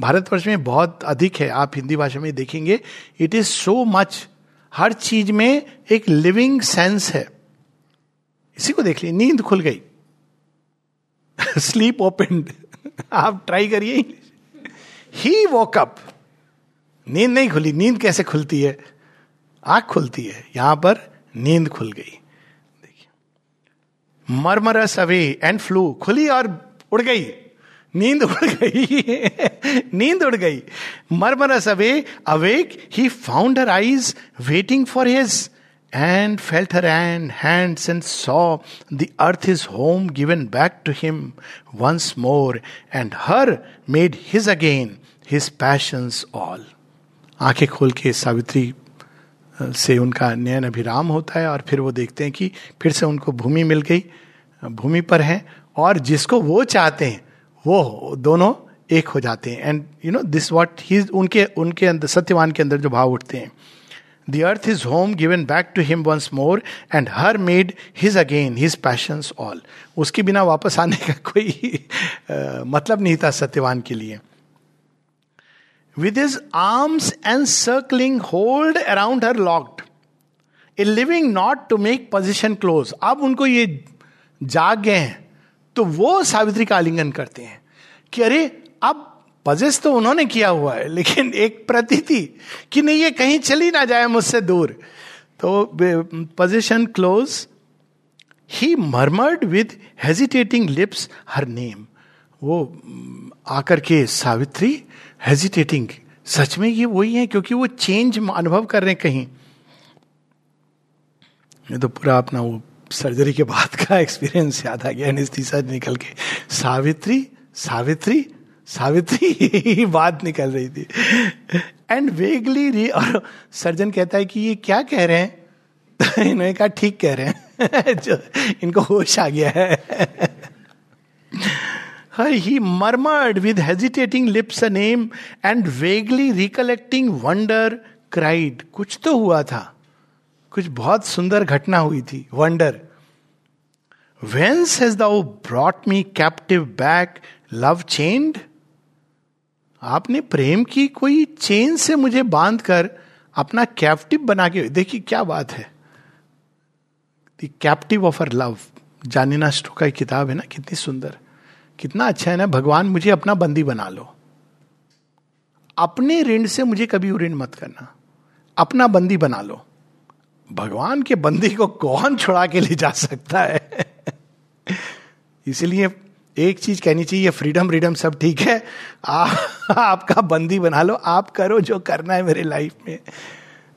भारतवर्ष में बहुत अधिक है, आप हिंदी भाषा में देखेंगे। इट इज़ सो मच हर चीज़ में एक लिविंग सेंस है। इसी को देख लीजिए, नींद खुल गई। स्लीप ओपन आप ट्राई करिए। ही वॉकअप नींद नहीं खुली। नींद कैसे खुलती है? आग खुलती है। यहाँ पर नींद खुल गई। देखिए। मरमरस अभी एंड फ्लू। खुली और उड़ गई। नींद उड़ गई। नींद उड़ गई। Murmurous away, awake he found her eyes waiting for his and felt her and hand and saw the earth is home given back to him once more and her made his again his passions all आँखें खोल के सावित्री से उनका नयन अभिराम होता है और फिर वो देखते हैं कि फिर से उनको भूमि मिल गई भूमि पर हैं और जिसको वो चाहते हैं, वो दोनों एक हो जाते हैं। And you know this what ही उनके उनके अंदर, सत्यवान के अंदर जो भाव उठते हैं। The earth is home given back to him once more and her made his again his passions all उसके बिना वापस आने का कोई मतलब नहीं था सत्यवान के लिए। With his arms encircling hold around her locked. A living not to make position close अब उनको ये जाग गए हैं तो वो सावित्री का आलिंगन करते हैं कि अरे, अब पजेस तो उन्होंने किया हुआ है, लेकिन एक प्रतीति कि नहीं, ये कहीं चली ना जाए मुझसे दूर। तो position close he murmured with hesitating lips her name वो, आकर के सावित्री हेजिटेटिंग सच में ये वही है, क्योंकि वो चेंज अनुभव कर रहे हैं कहीं। ये तो पूरा अपना वो सर्जरी के बाद का एक्सपीरियंस याद आ गया एनेस्थीसा निकल के। सावित्री सावित्री सावित्री बात निकल रही थी। एंड वेगली री और सर्जन कहता है कि ये क्या कह रहे हैं? इन्होंने कहा, ठीक कह रहे हैं। जो इनको होश आ गया है। He murmured with hesitating lips a name and vaguely recollecting wonder, cried. कुछ तो हुआ था। कुछ बहुत सुंदर घटना हुई थी। Wonder whence has thou brought me captive back love chained आपने प्रेम की कोई चेन से मुझे बाँध कर अपना कैप्टिव बना के देखिए, क्या बात है। The captive of our love जानिना स्टो का किताब है ना, कितनी सुंदर। कितना अच्छा है ना भगवान मुझे अपना बंदी बना लो। अपने ऋण से मुझे कभी ऋण मत करना। अपना बंदी बना लो। भगवान के बंदी को कौन छुड़ा के ले जा सकता है? इसलिए एक चीज़ कहनी चाहिए फ्रीडम फ्रीडम सब ठीक है। आ, आपका बंदी बना लो आप करो जो करना है मेरे लाइफ में।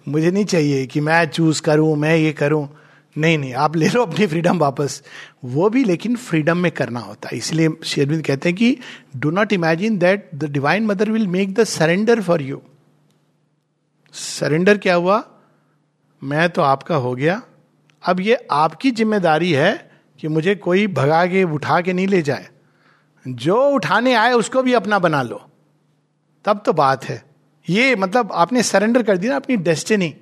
मुझे नहीं चाहिए कि मैं चूज़ करूँ मैं ये करूँ। नहीं नहीं, आप ले लो अपनी फ्रीडम वापस। वो भी लेकिन फ्रीडम में करना होता है। इसलिए शेरविंद कहते हैं कि do not imagine that the divine mother will make the surrender for you surrender क्या हुआ? मैं तो आपका हो गया। अब ये आपकी ज़िम्मेदारी है कि मुझे कोई भगा के, उठा के नहीं ले जाए। जो उठाने आए, उसको भी अपना बना लो। तब तो बात है। ये मतलब आपने सरेंडर कर दिया ना अपनी डेस्टिनी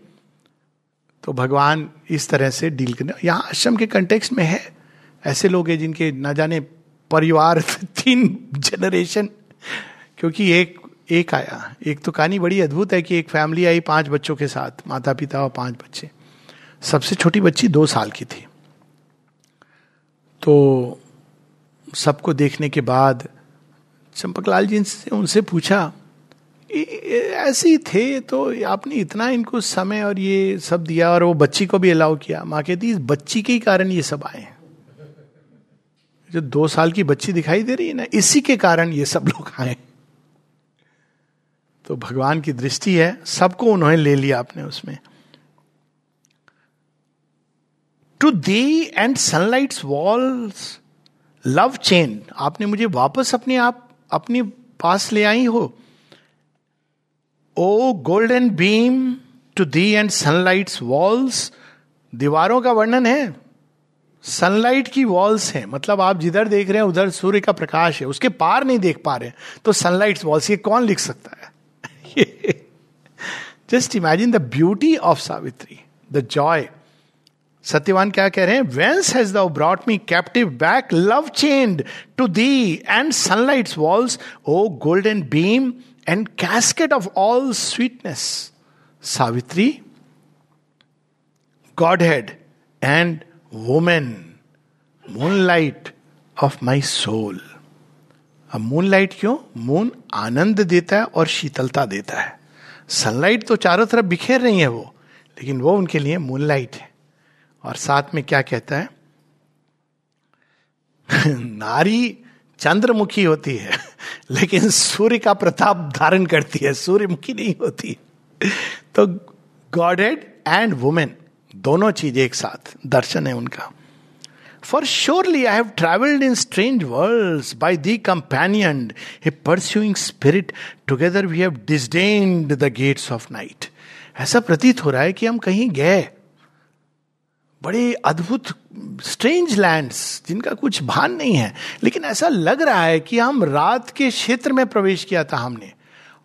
तो भगवान इस तरह से डील करने यहाँ आश्रम के कंटेक्स में है। ऐसे लोग हैं जिनके ना जाने परिवार तीन जनरेशन क्योंकि एक एक आया। एक तो कहानी बड़ी अद्भुत है कि एक फैमिली आई पाँच बच्चों के साथ माता पिता और पाँच बच्चे। सबसे छोटी बच्ची दो साल की थी। तो सबको देखने के बाद चंपकलाल जी से उनसे पूछा ऐसे ही थे तो आपने इतना इनको समय और ये सब दिया और वो बच्ची को भी अलाउ किया। माँ कहती, इस बच्ची के ही कारण ये सब आए जो दो साल की बच्ची दिखाई दे रही है ना, इसी के कारण ये सब लोग आए तो भगवान की दृष्टि है, सबको उन्होंने ले लिया आपने उसमें। To thee and sunlight walls love chain आपने मुझे वापस अपने आप, अपने पास ले आई हो? O golden beam to thee and sunlight walls, दीवारों का वर्णन है। सनलाइट की वॉल्स है मतलब आप जिधर देख रहे हैं, उधर सूर्य का प्रकाश है, उसके पार नहीं देख पा रहे तो सनलाइट वॉल्स, ये कौन लिख सकता है? Just imagine the beauty of Savitri the joy Satyavan क्या कह रहे हैं? Whence has thou brought me captive back love chained to thee and sunlight walls O golden beam and casket of all sweetness Savitri godhead and woman moonlight of my soul अब moonlight क्यों? Moon आनंद देता है और शीतलता देता है। Sunlight तो चारों तरफ़ बिखेर रही है वो, लेकिन वो उनके लिए मून लाइट है। और साथ में क्या कहता है? नारी चंद्रमुखी होती है। लेकिन सूर्य का प्रताप धारण करती है, सूर्यमुखी नहीं होती। तो गॉड गॉडेड एंड वुमेन दोनों चीज़ एक साथ, दर्शन है उनका। For surely I have travelled in strange world by thee companion a pursuing spirit together we have disdained the gates of night ऐसा प्रतीत हो रहा है कि हम कहीं गए बड़े अद्भुत स्ट्रेंज लैंड्स जिनका कुछ भान नहीं है। लेकिन ऐसा लग रहा है कि हम रात के क्षेत्र में प्रवेश किया था हमने,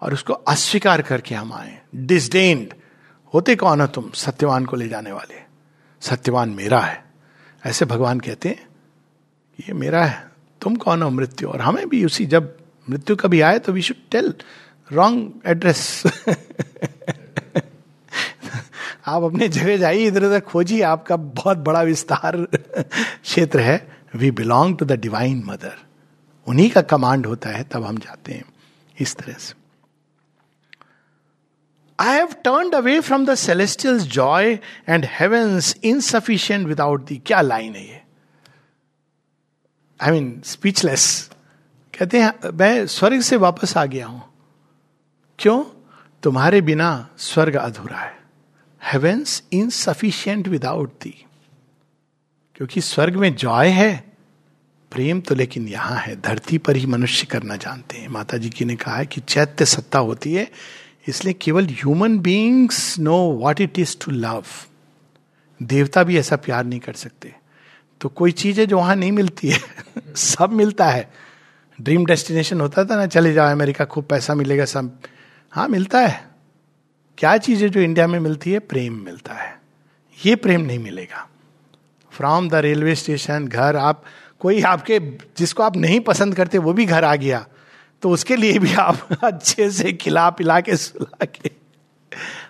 और उसको अस्वीकार करके हम आए। डिस्डेन्ड होते कौन हो तुम? सत्यवान को ले जाने वाले। सत्यवान मेरा है। ऐसे भगवान कहते हैं, ये मेरा है। तुम कौन हो मृत्यु? और हमें भी उसी, जब मृत्यु कभी आए तो we should tell wrong address आप अपने जगह जाइए, इधर उधर खोजिए, आपका बहुत बड़ा विस्तार क्षेत्र है। We belong to the divine mother उन्हीं का कमांड होता है, तब हम जाते हैं इस तरह से। I have turn away from the celestial joy and heavens insufficient without thee क्या लाइन है ये? आई मीन स्पीचलेस कहते हैं, मैं स्वर्ग से वापस आ गया हूँ। क्यों? तुम्हारे बिना स्वर्ग अधूरा है। हेवेंस इनसफिशियंट विदाउट दी क्योंकि स्वर्ग में जॉय है, प्रेम तो लेकिन यहाँ है। धरती पर ही मनुष्य करना जानते हैं। माता जी की ने कहा है कि चैत्य सत्ता होती है, इसलिए केवल human beings know what it is to love देवता भी ऐसा प्यार नहीं कर सकते। तो कोई चीज़ है जो वहाँ नहीं मिलती है। सब मिलता है। ड्रीम डेस्टिनेशन होता था ना, चले जाओ अमेरिका, खूब पैसा मिलेगा, सब। हाँ मिलता है। क्या चीज़ है जो इंडिया में मिलती है? प्रेम मिलता है। ये प्रेम नहीं मिलेगा। फ्रॉम द रेलवे स्टेशन घर, आप, कोई आपके, जिसको आप नहीं पसंद करते, वो भी घर आ गया। तो उसके लिए भी आप अच्छे से खिला पिला के, सुला के।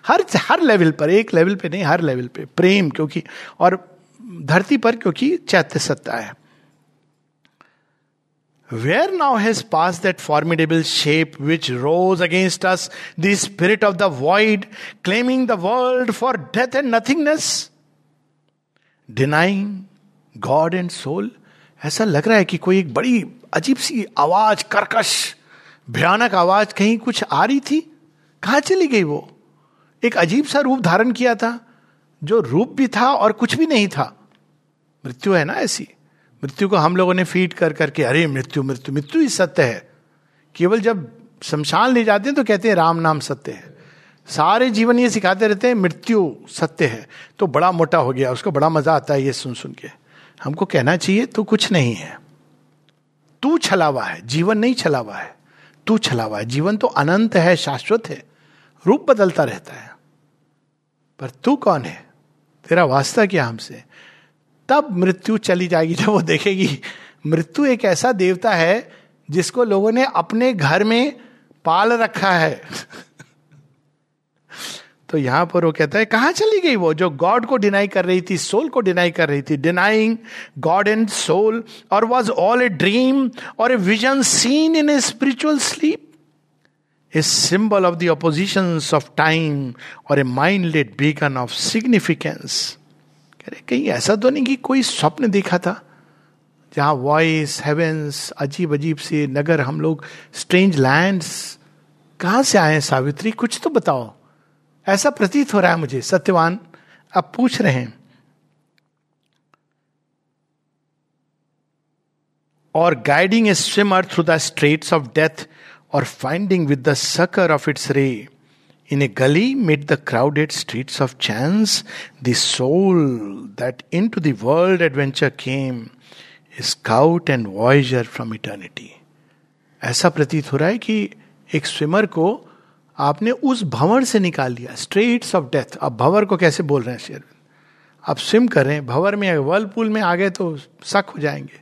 हर हर लेवल पर, एक लेवल पे नहीं, हर लेवल पे। प्रेम, क्योंकि, और धरती पर, क्योंकि चैत्य सत्ता है। Where now has passed that formidable shape which rose against us, the spirit of the void, claiming the world for death and nothingness? Denying God and soul? ऐसा लग रहा है कि कोई एक बड़ी अजीब सी आवाज़ कर्कश भयानक आवाज़ कहीं कुछ आ रही थी कहा चली गई वो एक अजीब सा रूप धारण किया था जो रूप भी था और कुछ भी नहीं था मृत्यु है ना ऐसी मृत्यु को हम लोगों ने फ़ीड कर करके, अरे, मृत्यु मृत्यु मृत्यु ही सत्य है। केवल जब शमशान ले जाते हैं तो कहते हैं, राम नाम सत्य है। सारे जीवन ये सिखाते रहते हैं, मृत्यु सत्य है। तो बड़ा मोटा हो गया, उसको बड़ा मज़ा आता है ये सुन सुन के। हमको कहना चाहिए तो कुछ नहीं है। तू छलावा है, जीवन नहीं छलावा है। तू छलावा है। जीवन तो अनंत है, शाश्वत है। रूप बदलता रहता है। पर तू कौन है? तेरा वास्ता क्या हमसे? तब मृत्यु चली जाएगी जब वो देखेगी। मृत्यु एक ऐसा देवता है जिसको लोगों ने अपने घर में पाल रखा है। तो यहाँ पर वो कहता है, कहाँ चली गई वो जो गॉड को डिनाई कर रही थी सोल को डिनाई कर रही थी? Denying God and soul or was all a dream or a vision seen in a spiritual sleep a symbol of the opposition of time or a mind lit beacon of significance रहे कहीं ऐसा तो नहीं कि कोई स्वप्न देखा था, जहाँ वॉइस हेवेंस अजीब अजीब से नगर, हम लोग स्ट्रेंज लैंड्स कहाँ से आए सावित्री? कुछ तो बताओ। ऐसा प्रतीत हो रहा है मुझे, सत्यवान, अब पूछ रहे हैं। Or guiding a swimmer through the straits of death or finding with the succour of its ray in a gully mid the crowded streets of chance the soul that into world adventure came scout and voyager from eternity ऐसा प्रतीत हो रहा है कि एक swimmer को आपने उस भंवर से निकाल लिया स्ट्रेट्स ऑफ़ डेथ अब भंवर को कैसे बोल रहे हैं शेर? आप स्विम कर रहे हैं, भंवर में वर्लपूल में आ गए तो शक हो जाएँगे।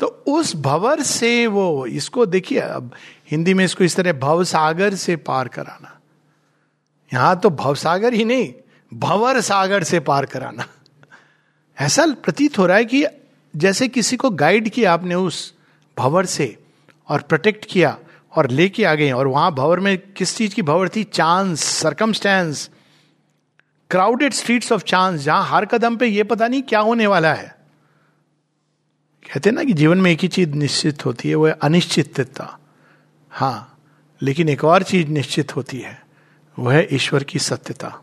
तो उस भंवर से वो, इसको देखिए, अब हिंदी में इसको इस तरह भव सागर से पार कराना। यहाँ तो भव सागर ही नहीं, भंवर सागर से पार कराना। ऐसा प्रतीत हो रहा है कि जैसे किसी को गाइड किया आपने उस भंवर से और प्रोटेक्ट किया और लेके आ गए, और वहाँ भवर में किस चीज़ की भवर थी? Chance circumstance crowded streets of chance जहाँ हर कदम पे ये पता नहीं क्या होने वाला है। कहते ना कि जीवन में एक ही चीज़ निश्चित होती है वह अनिश्चितता। हाँ लेकिन एक और चीज़ निश्चित होती है। वह है ईश्वर की सत्यता।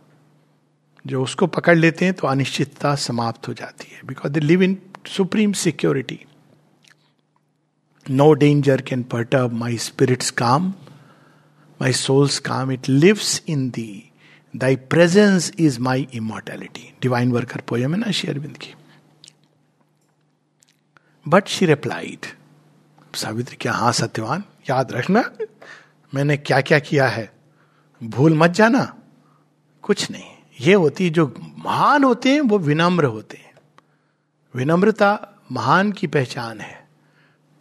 जो उसको पकड़ लेते हैं तो अनिश्चितता समाप्त हो जाती है। Because they live in supreme security no danger can perturb my spirits calm my souls calm it lives in thee thy presence is my immortality divine worker poem है ना शेयरबिंद की। बट शी रिप्लाइड सावित्री, क्या हाँ, सत्यवान? याद रखना, मैंने क्या क्या किया है? भूल मत जाना। कुछ नहीं। ये होती जो महान होते हैं, वो विनम्र होते हैं। विनम्रता महान की पहचान है।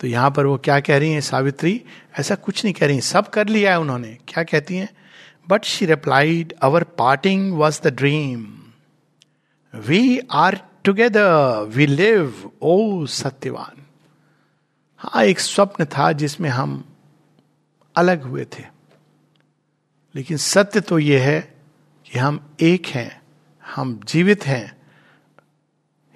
तो यहाँ पर वो क्या कह रही हैं, सावित्री? ऐसा कुछ नहीं कह रही सब कर लिया है उन्होंने। क्या कहती हैं? But she replied our parting was the dream we are together we live O Satyavan हाँ एक स्वप्न था जिसमें हम अलग हुए थे। लेकिन सत्य तो यह है कि हम एक हैं, हम जीवित हैं।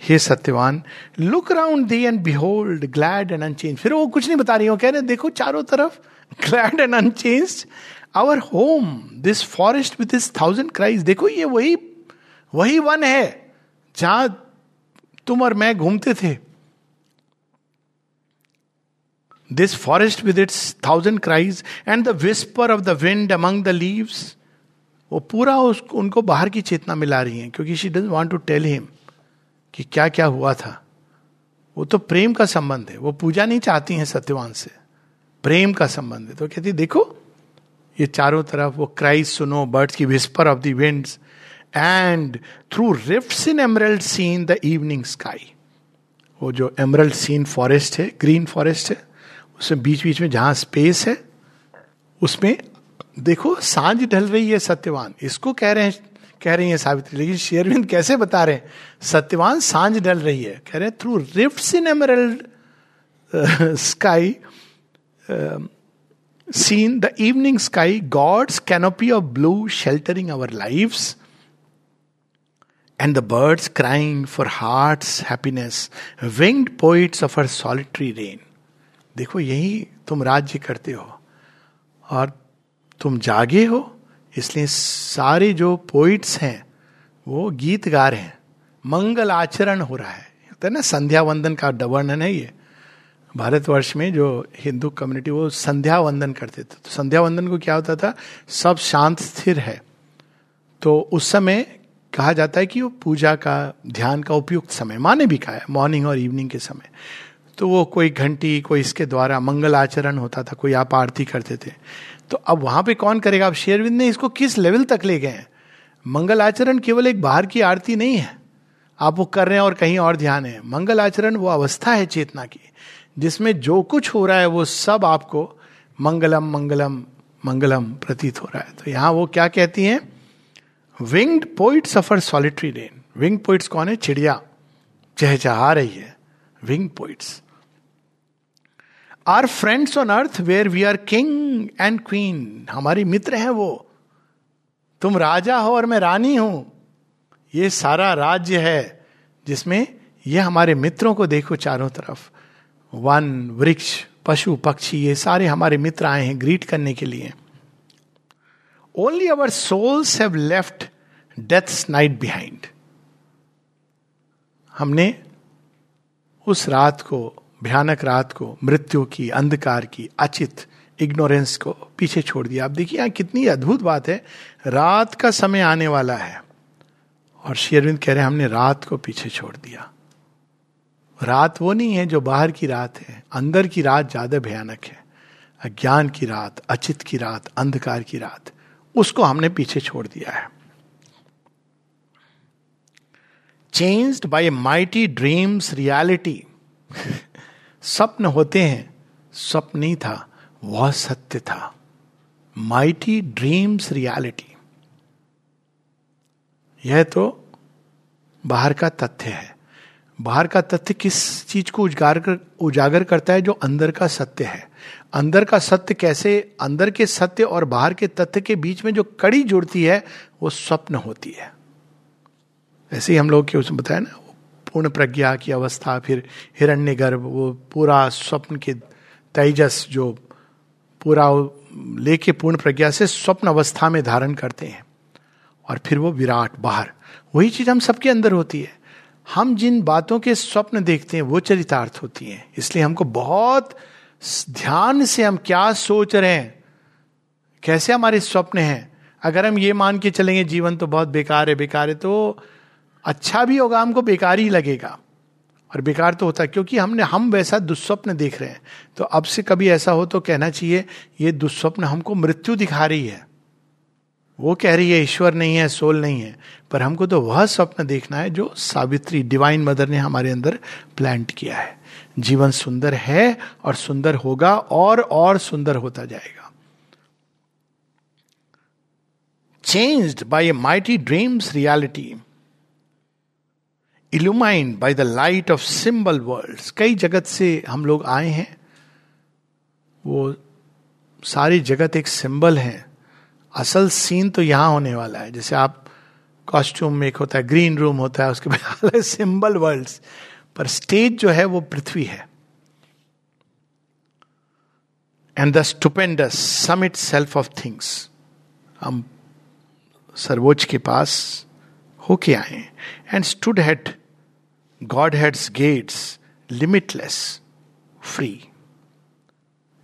हे Satyavan look around thee and behold glad and unchanged फिर वो कुछ नहीं बता रही हो, कह रहे, देखो, चारों तरफ़ glad and unchanged our home this forest with its thousand cries देखो ये वही वही वन है, जहाँ तुम और मैं घूमते थे। This forest with its thousand cries and the whisper of the wind among the leaves वो पूरा उसको उनको बाहर की चेतना मिला रही है, क्योंकि she doesn't want to tell him कि क्या क्या हुआ था। वो तो प्रेम का संबंध है, वो पूजा नहीं चाहती हैं सत्यवान से। प्रेम का संबंध है। तो कहती, देखो, ये चारों तरफ़ वो क्राइस सुनो बर्ड्स की whisper of the winds and through rift in emerald scene the evening sky वो जो एमरल्ड सीन फॉरेस्ट है ग्रीन फॉरेस्ट है उसमें बीच बीच में जहाँ स्पेस है, उसमें देखो, साँझ ढल रही है सत्यवान। इसको कह रहे हैं, कह रही है सावित्री, लेकिन शेरविंद कैसे बता रहे हैं? सत्यवान साँझ डल रही है। कह रहे हैं through rift in emerald sky scene the evening sky gods canopy of blue sheltering our life and the birds crying for heart happiness winged poets of her solitary reign देखो, यही तुम राज्य करते हो और तुम जागे हो। इसलिए सारे जो पोइट्स हैं, वो गीत गा रहे हैं। मंगल आचरण हो रहा है। है ना संध्या वंदन का वर्णन है ये। भारतवर्ष में जो हिंदू कम्युनिटी वो संध्या वंदन करते थे। तो संध्या वंदन को क्या होता था? सब शांत, स्थिर है। तो उस समय कहा जाता है कि वो पूजा का, ध्यान का उपयुक्त समय, माने भी कहा है मॉर्निंग और इवनिंग के समय। तो वो कोई घंटी, कोई इसके द्वारा मंगल आचरण होता था, कोई आप आरती करते थे। तो अब वहाँ पे कौन करेगा? अब शेरविंद ने इसको किस लेवल तक ले गए मंगल आचरण केवल एक बाहर की आरती नहीं है। आप वो कर रहे हैं और कहीं और ध्यान है। मंगल आचरण वो अवस्था है चेतना की, जिसमें जो कुछ हो रहा है वो सब आपको मंगलम मंगलम मंगलम प्रतीत हो रहा है। तो यहाँ वो क्या कहती हैं? Winged poet suffer solitary reign wing poets कौन है? चिड़िया। चहचहा रही है। Wing poets are friends on earth where we are king and queen हमारी मित्र हैं वो। तुम राजा हो और मैं रानी हूँ। ये सारा राज्य है जिसमें ये हमारे मित्रों को देखो चारों तरफ़। वन, वृक्ष, पशु, पक्षी, ये सारे हमारे मित्र आए हैं ग्रीट करने के लिए। Only our souls have left death's night behind हमने उस रात को, भयानक रात को, मृत्यु की, अंधकार की, अचित इग्नोरेंस को पीछे छोड़ दिया। आप देखिए, यहाँ कितनी अद्भुत बात है। रात का समय आने वाला है और शेरविंद कह रहे हैं, हमने रात को पीछे छोड़ दिया। रात वो नहीं है जो बाहर की रात है। अंदर की रात ज़्यादा भयानक है। अज्ञान की रात, अचित की रात, अंधकार की रात, उसको हमने पीछे छोड़ दिया है। Changed by mighty dreams reality स्वप्न होते हैं स्वप्न नहीं था, वह सत्य था। माइटी ड्रीम्स रियलिटी यह तो बाहर का तथ्य है। बाहर का तथ्य किस चीज़ को उजागर कर, उजागर करता है जो अंदर का सत्य है? अंदर का सत्य कैसे, अंदर के सत्य और बाहर के तथ्य के बीच में जो कड़ी जुड़ती है, वो स्वप्न होती है। ऐसे ही हम लोग के उसमें बताया ना पूर्ण प्रज्ञा की अवस्था, फिर हिरण्य गर्भ वो पूरा स्वप्न के तेजस जो पूरा लेके पूर्ण प्रज्ञा से स्वप्न अवस्था में धारण करते हैं। और फिर वो विराट बाहर। वही चीज़ हम सबके अंदर होती है। हम जिन बातों के स्वप्न देखते हैं, वो चरितार्थ होती हैं। इसलिए हमको बहुत ध्यान से हम क्या सोच रहे हैं, कैसे हमारे स्वप्न हैं। अगर हम ये मान के चलेंगे, जीवन तो बहुत बेकार है बेकार है तो अच्छा भी होगा, हमको बेकार ही लगेगा। और बेकार तो होता है, क्योंकि हमने, हम वैसा दुस्वप्न देख रहे हैं। तो अब से कभी ऐसा हो तो कहना चाहिए, ये दुस्वप्न हमको मृत्यु दिखा रही है। वो कह रही है, ईश्वर नहीं है, सोल नहीं है। पर हमको तो वह स्वप्न देखना है, जो सावित्री डिवाइन मदर ने हमारे अंदर प्लांट किया है। जीवन सुंदर है और सुंदर होगा और और सुंदर होता जाएगा। Changed by a mighty dreams reality illumined by the light of symbol world कई जगत से हम लोग आए हैं, वो सारी जगत एक सिंबल है। असल सीन तो यहाँ होने वाला है। जैसे आप कॉस्ट्यूम में एक होता है ग्रीन रूम होता है, उसके बाद सिंबल वर्ल्ड पर स्टेज जो है वो पृथ्वी है। And the stupendous summit self of things हम सर्वोच्च के पास होके आए and stood at God heads gates limitless free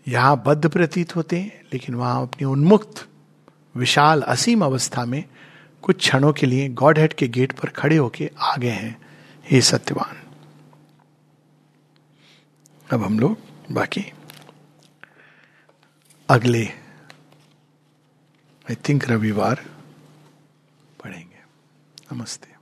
यहाँ बद्ध प्रतीत होते हैं, लेकिन वहाँ अपनी उन्मुक्त, विशाल, असीम अवस्था में कुछ क्षणों के लिए गॉड हेड के गेट पर खड़े होके आ गए हैं, हे सत्यवान। अब हम लोग बाकी। अगले आई थिंक रविवार पढ़ेंगे। नमस्ते।